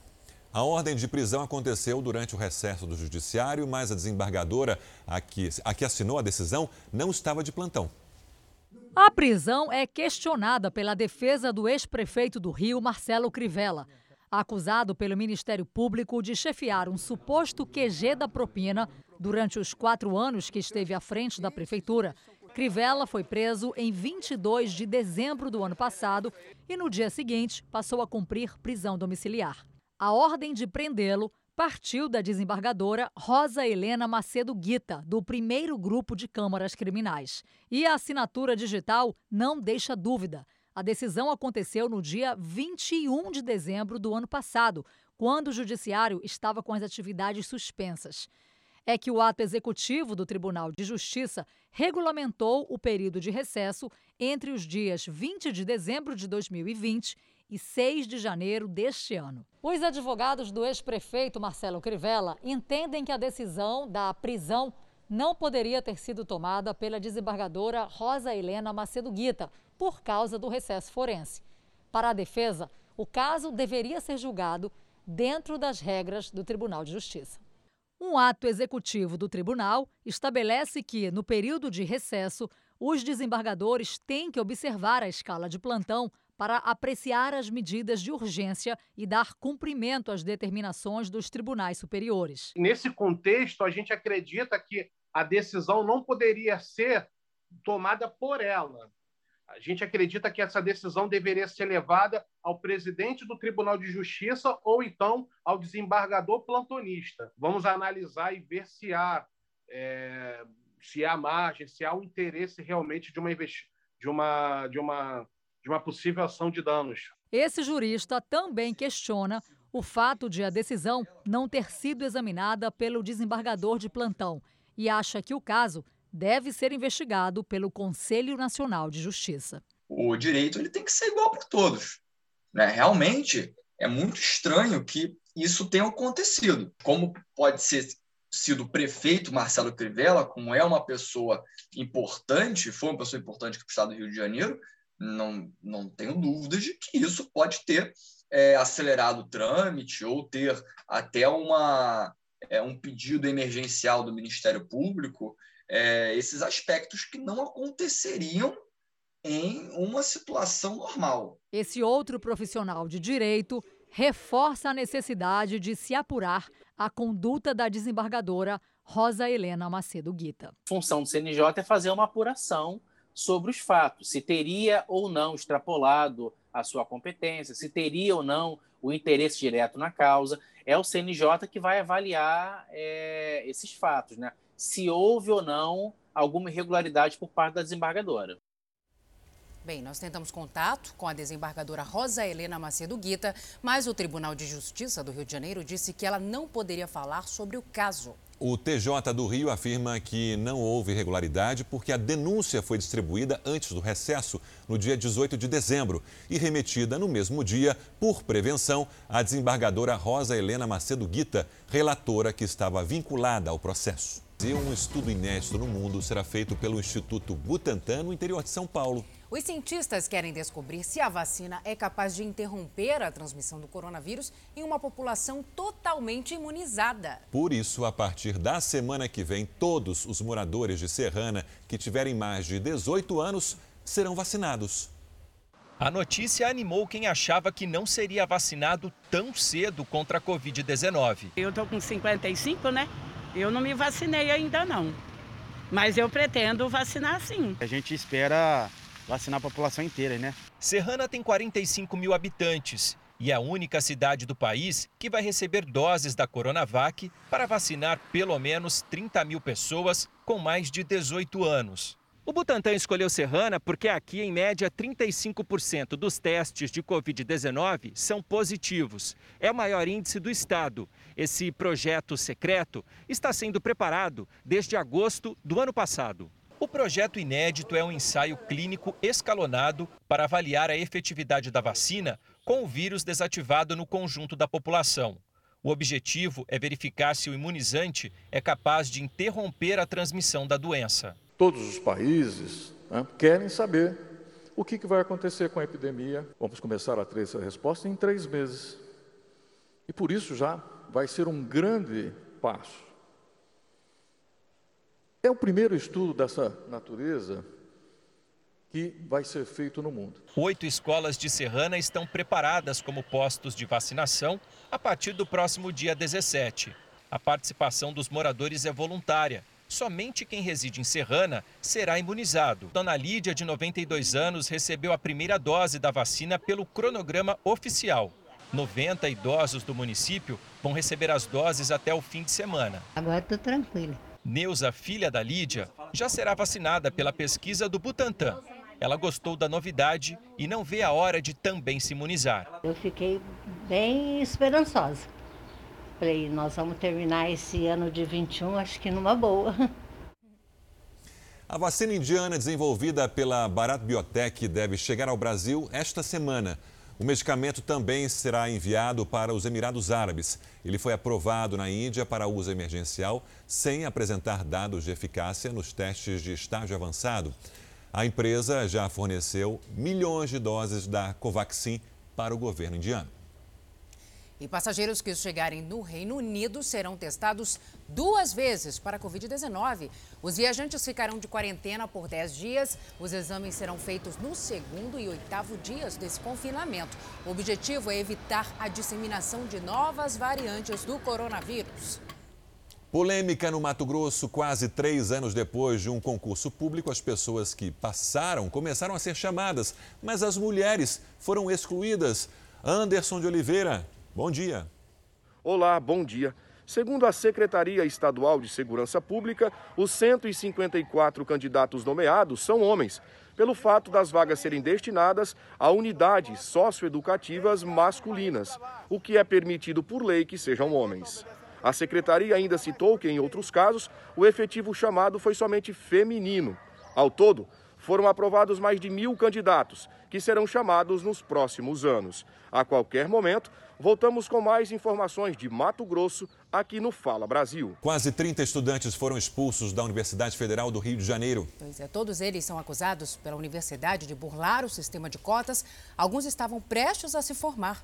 A ordem de prisão aconteceu durante o recesso do Judiciário, mas a desembargadora, a que, a que assinou a decisão, não estava de plantão. A prisão é questionada pela defesa do ex-prefeito do Rio, Marcelo Crivella. Acusado pelo Ministério Público de chefiar um suposto QG da propina Durante os quatro anos que esteve à frente da prefeitura, Crivella foi preso em 22 de dezembro do ano passado e no dia seguinte passou a cumprir prisão domiciliar. A ordem de prendê-lo partiu da desembargadora Rosa Helena Macedo Guita, do primeiro grupo de câmaras criminais. E a assinatura digital não deixa dúvida. A decisão aconteceu no dia 21 de dezembro do ano passado, quando o judiciário estava com as atividades suspensas é que o ato executivo do Tribunal de Justiça regulamentou o período de recesso entre os dias 20 de dezembro de 2020 e 6 de janeiro deste ano. Os advogados do ex-prefeito Marcelo Crivella entendem que a decisão da prisão não poderia ter sido tomada pela desembargadora Rosa Helena Macedo Guita, por causa do recesso forense. Para a defesa, o caso deveria ser julgado dentro das regras do Tribunal de Justiça. Um ato executivo do tribunal estabelece que, no período de recesso, os desembargadores têm que observar a escala de plantão para apreciar as medidas de urgência e dar cumprimento às determinações dos tribunais superiores. Nesse contexto, a gente acredita que a decisão não poderia ser tomada por ela, a gente acredita que essa decisão deveria ser levada ao presidente do Tribunal de Justiça ou então ao desembargador plantonista. Vamos analisar e ver se há, é, se há margem, se há o interesse realmente de uma, de, uma, de, uma, de uma possível ação de danos. Esse jurista também questiona o fato de a decisão não ter sido examinada pelo desembargador de plantão e acha que o caso deve ser investigado pelo Conselho Nacional de Justiça. O direito ele tem que ser igual para todos. Né? Realmente é muito estranho que isso tenha acontecido. Como pode ser sido prefeito Marcelo Crivella, como é uma pessoa importante, foi uma pessoa importante para o estado do Rio de Janeiro, não, não tenho dúvidas de que isso pode ter é, acelerado o trâmite ou ter até uma, é, um pedido emergencial do Ministério Público é, esses aspectos que não aconteceriam em uma situação normal. Esse outro profissional de direito reforça a necessidade de se apurar a conduta da desembargadora Rosa Helena Macedo Guita. A função do CNJ é fazer uma apuração sobre os fatos, se teria ou não extrapolado a sua competência, se teria ou não o interesse direto na causa. É o CNJ que vai avaliar é, esses fatos, né? Se houve ou não alguma irregularidade por parte da desembargadora. Bem, nós tentamos contato com a desembargadora Rosa Helena Macedo Guita, mas o Tribunal de Justiça do Rio de Janeiro disse que ela não poderia falar sobre o caso. O TJ do Rio afirma que não houve irregularidade porque a denúncia foi distribuída antes do recesso, no dia 18 de dezembro, e remetida no mesmo dia, por prevenção, à desembargadora Rosa Helena Macedo Guita, relatora que estava vinculada ao processo. E um estudo inédito no mundo será feito pelo Instituto Butantan, no interior de São Paulo. Os cientistas querem descobrir se a vacina é capaz de interromper a transmissão do coronavírus em uma população totalmente imunizada. Por isso, a partir da semana que vem, todos os moradores de Serrana que tiverem mais de 18 anos serão vacinados. A notícia animou quem achava que não seria vacinado tão cedo contra a Covid-19. Eu tô com 55, né? Eu não me vacinei ainda não. Mas eu pretendo vacinar sim. A gente espera vacinar a população inteira, né? Serrana tem 45 mil habitantes e é a única cidade do país que vai receber doses da Coronavac para vacinar pelo menos 30 mil pessoas com mais de 18 anos. O Butantan escolheu Serrana porque aqui, em média, 35% dos testes de Covid-19 são positivos. É o maior índice do estado. Esse projeto secreto está sendo preparado desde agosto do ano passado. O projeto inédito é um ensaio clínico escalonado para avaliar a efetividade da vacina com o vírus desativado no conjunto da população. O objetivo é verificar se o imunizante é capaz de interromper a transmissão da doença. Todos os países né, querem saber o que, que vai acontecer com a epidemia. Vamos começar a ter essa resposta em três meses. E por isso já vai ser um grande passo. É o primeiro estudo dessa natureza que vai ser feito no mundo. Oito escolas de Serrana estão preparadas como postos de vacinação a partir do próximo dia 17. A participação dos moradores é voluntária somente quem reside em Serrana será imunizado. Dona Lídia, de 92 anos, recebeu a primeira dose da vacina pelo cronograma oficial. 90 idosos do município vão receber as doses até o fim de semana. Agora estou tranquila. Neuza, filha da Lídia, já será vacinada pela pesquisa do Butantan. Ela gostou da novidade e não vê a hora de também se imunizar. Eu fiquei bem esperançosa. Falei, nós vamos terminar esse ano de 21, acho que numa boa. *laughs* A vacina indiana desenvolvida pela Bharat Biotech deve chegar ao Brasil esta semana. O medicamento também será enviado para os Emirados Árabes. Ele foi aprovado na Índia para uso emergencial, sem apresentar dados de eficácia nos testes de estágio avançado. A empresa já forneceu milhões de doses da Covaxin para o governo indiano. E passageiros que chegarem no Reino Unido serão testados duas vezes para a Covid-19. Os viajantes ficarão de quarentena por 10 dias. Os exames serão feitos no segundo e oitavo dias desse confinamento. O objetivo é evitar a disseminação de novas variantes do coronavírus. Polêmica no Mato Grosso, quase três anos depois de um concurso público, as pessoas que passaram começaram a ser chamadas, mas as mulheres foram excluídas. Anderson de Oliveira Bom dia. Olá, bom dia. Segundo a Secretaria Estadual de Segurança Pública, os 154 candidatos nomeados são homens, pelo fato das vagas serem destinadas a unidades socioeducativas masculinas, o que é permitido por lei que sejam homens. A secretaria ainda citou que, em outros casos, o efetivo chamado foi somente feminino. Ao todo, foram aprovados mais de mil candidatos, que serão chamados nos próximos anos. A qualquer momento, voltamos com mais informações de Mato Grosso, aqui no Fala Brasil. Quase 30 estudantes foram expulsos da Universidade Federal do Rio de Janeiro. Pois é, todos eles são acusados pela universidade de burlar o sistema de cotas. Alguns estavam prestes a se formar.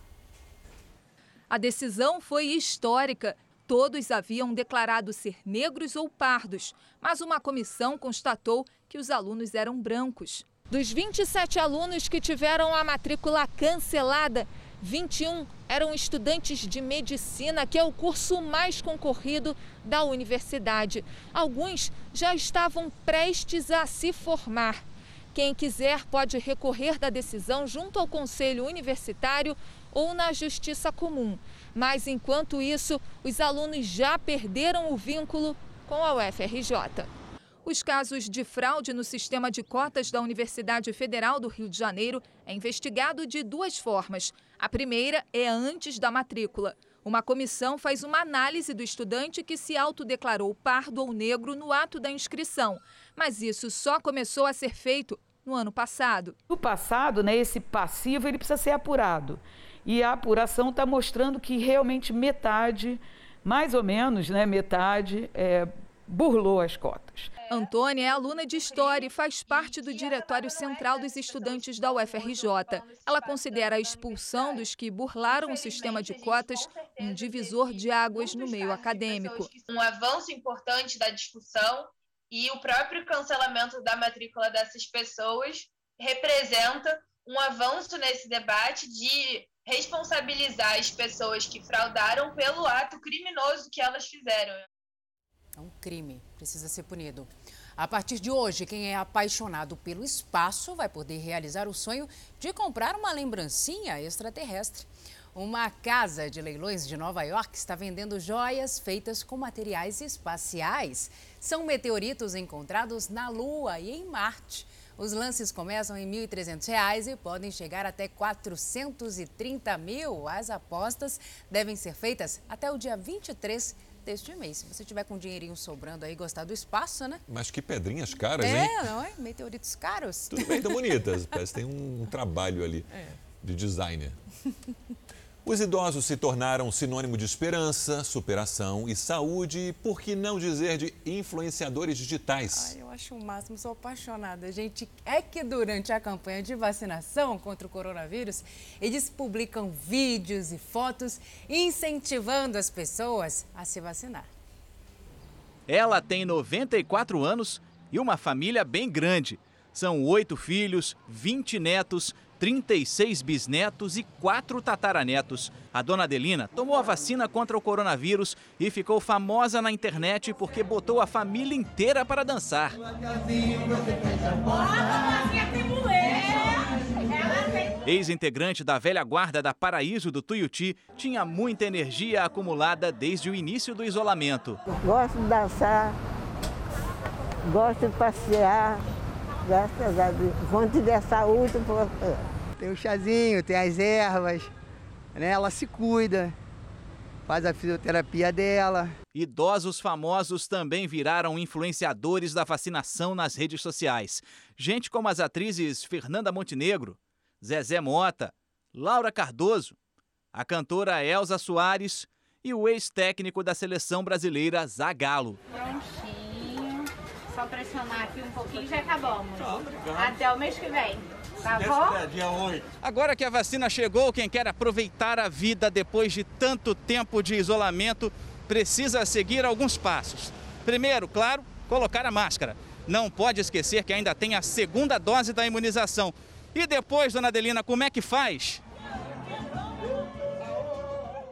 A decisão foi histórica. Todos haviam declarado ser negros ou pardos, mas uma comissão constatou que os alunos eram brancos. Dos 27 alunos que tiveram a matrícula cancelada, 21 eram estudantes de medicina, que é o curso mais concorrido da universidade. Alguns já estavam prestes a se formar. Quem quiser pode recorrer da decisão junto ao Conselho Universitário ou na Justiça Comum. Mas enquanto isso, os alunos já perderam o vínculo com a UFRJ. Os casos de fraude no sistema de cotas da Universidade Federal do Rio de Janeiro é investigado de duas formas. A primeira é antes da matrícula. Uma comissão faz uma análise do estudante que se autodeclarou pardo ou negro no ato da inscrição. Mas isso só começou a ser feito no ano passado. No passado, né, esse passivo ele precisa ser apurado. E a apuração está mostrando que realmente metade, mais ou menos, né, metade, é, burlou as cotas. Antônia é aluna de História e faz parte do Diretório Central dos Estudantes da UFRJ. Ela considera a expulsão dos que burlaram o sistema de cotas um divisor de águas no meio acadêmico. Um avanço importante da discussão e o próprio cancelamento da matrícula dessas pessoas representa um avanço nesse debate de responsabilizar as pessoas que fraudaram pelo ato criminoso que elas fizeram. É um crime, precisa ser punido. A partir de hoje, quem é apaixonado pelo espaço vai poder realizar o sonho de comprar uma lembrancinha extraterrestre. Uma casa de leilões de Nova York está vendendo joias feitas com materiais espaciais. São meteoritos encontrados na Lua e em Marte. Os lances começam em R$ 1.300 e podem chegar até R$ 430 mil. As apostas devem ser feitas até o dia 23 deste mês. Se você tiver com um dinheirinho sobrando aí, gostar do espaço, né? Mas que pedrinhas caras, é, hein? É, não é? Meteoritos caros. Tudo bem, tão *laughs* bonitas. Parece que tem um trabalho ali é. de designer. *laughs* Os idosos se tornaram sinônimo de esperança, superação e saúde, por que não dizer de influenciadores digitais? Ai, eu acho o máximo, sou apaixonada. Gente, é que durante a campanha de vacinação contra o coronavírus, eles publicam vídeos e fotos incentivando as pessoas a se vacinar. Ela tem 94 anos e uma família bem grande. São oito filhos, 20 netos 36 bisnetos e 4 tataranetos. A dona Adelina tomou a vacina contra o coronavírus e ficou famosa na internet porque botou a família inteira para dançar. Ex-integrante da velha guarda da Paraíso do Tuiuti, tinha muita energia acumulada desde o início do isolamento. Gosto de dançar, gosto de passear, graças a Deus. Quando tiver saúde, tem o chazinho, tem as ervas, né? Ela se cuida, faz a fisioterapia dela. Idosos famosos também viraram influenciadores da vacinação nas redes sociais. Gente como as atrizes Fernanda Montenegro, Zezé Mota, Laura Cardoso, a cantora Elza Soares e o ex-técnico da seleção brasileira Zagallo. Prontinho, só pressionar aqui um pouquinho e já acabamos. Até o mês que vem. Tá bom? Dia 8. Agora que a vacina chegou, quem quer aproveitar a vida depois de tanto tempo de isolamento precisa seguir alguns passos. Primeiro, claro, colocar a máscara. Não pode esquecer que ainda tem a segunda dose da imunização. E depois, dona Adelina, como é que faz?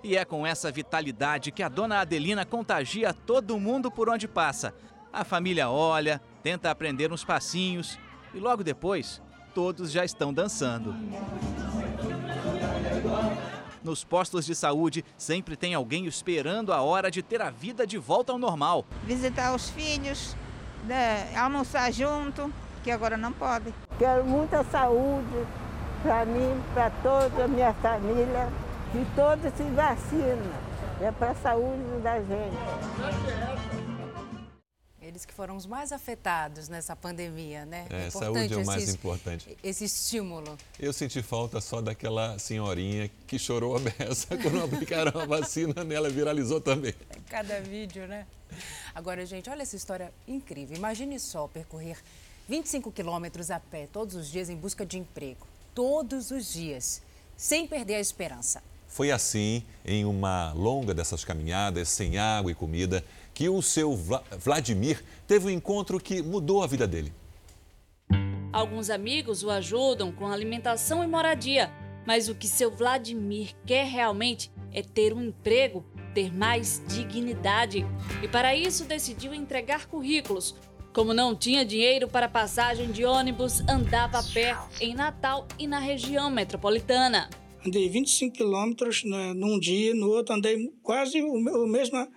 E é com essa vitalidade que a dona Adelina contagia todo mundo por onde passa. A família olha, tenta aprender uns passinhos e logo depois todos já estão dançando. Nos postos de saúde, sempre tem alguém esperando a hora de ter a vida de volta ao normal. Visitar os filhos, né, almoçar junto, que agora não pode. Quero muita saúde para mim, para toda a minha família, que todos se vacinam. É para a saúde da gente. Eles que foram os mais afetados nessa pandemia, né? É, é saúde é o mais esse, importante. Esse estímulo. Eu senti falta só daquela senhorinha que chorou a beça *laughs* quando aplicaram a vacina nela, viralizou também. Cada vídeo, né? Agora, gente, olha essa história incrível. Imagine só percorrer 25 quilômetros a pé todos os dias em busca de emprego. Todos os dias, sem perder a esperança. Foi assim, em uma longa dessas caminhadas, sem água e comida, que o seu Vladimir teve um encontro que mudou a vida dele. Alguns amigos o ajudam com alimentação e moradia, mas o que seu Vladimir quer realmente é ter um emprego, ter mais dignidade. E para isso decidiu entregar currículos. Como não tinha dinheiro para passagem de ônibus, andava a pé em Natal e na região metropolitana. Andei 25 quilômetros né, num dia, no outro andei quase o, o mesmo,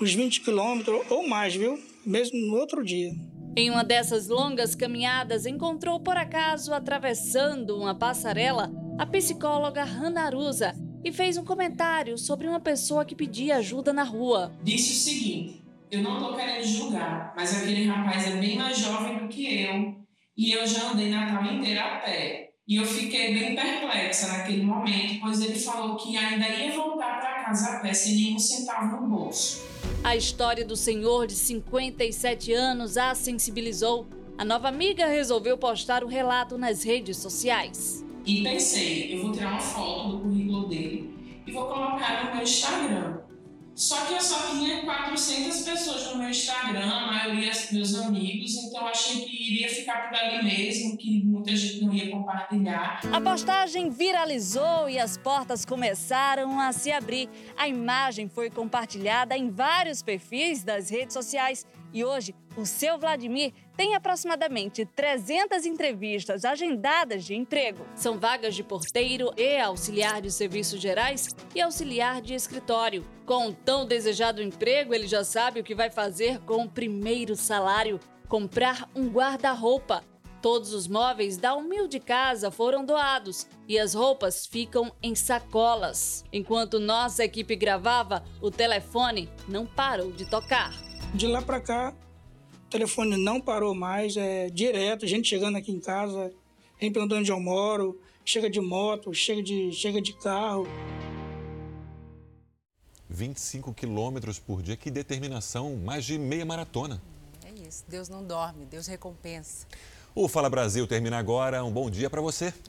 uns 20 quilômetros ou mais, viu? Mesmo no outro dia. Em uma dessas longas caminhadas, encontrou por acaso, atravessando uma passarela, a psicóloga Hanarusa e fez um comentário sobre uma pessoa que pedia ajuda na rua. Disse o seguinte: Eu não tô querendo julgar, mas aquele rapaz é bem mais jovem do que eu e eu já andei Natal inteiro a pé. E eu fiquei bem perplexa naquele momento, pois ele falou que ainda ia voltar casa a pé sem nenhum centavo no bolso. A história do senhor de 57 anos a sensibilizou. A nova amiga resolveu postar o relato nas redes sociais. E pensei, eu vou tirar uma foto do currículo dele e vou colocar no meu Instagram. Só que eu só tinha 400 pessoas no meu Instagram, a maioria meus amigos, então achei que iria ficar por ali mesmo, que muita gente não ia compartilhar. A postagem viralizou e as portas começaram a se abrir. A imagem foi compartilhada em vários perfis das redes sociais e hoje o seu Vladimir tem aproximadamente 300 entrevistas agendadas de emprego. São vagas de porteiro e auxiliar de serviços gerais e auxiliar de escritório. Com o tão desejado emprego, ele já sabe o que vai fazer com o primeiro salário: comprar um guarda-roupa. Todos os móveis da humilde casa foram doados e as roupas ficam em sacolas. Enquanto nossa equipe gravava, o telefone não parou de tocar. De lá para cá, telefone não parou mais, é direto, gente chegando aqui em casa, vem perguntando onde eu moro, chega de moto, chega de, chega de carro. 25 quilômetros por dia, que determinação, mais de meia maratona. É isso, Deus não dorme, Deus recompensa. O Fala Brasil termina agora. Um bom dia para você.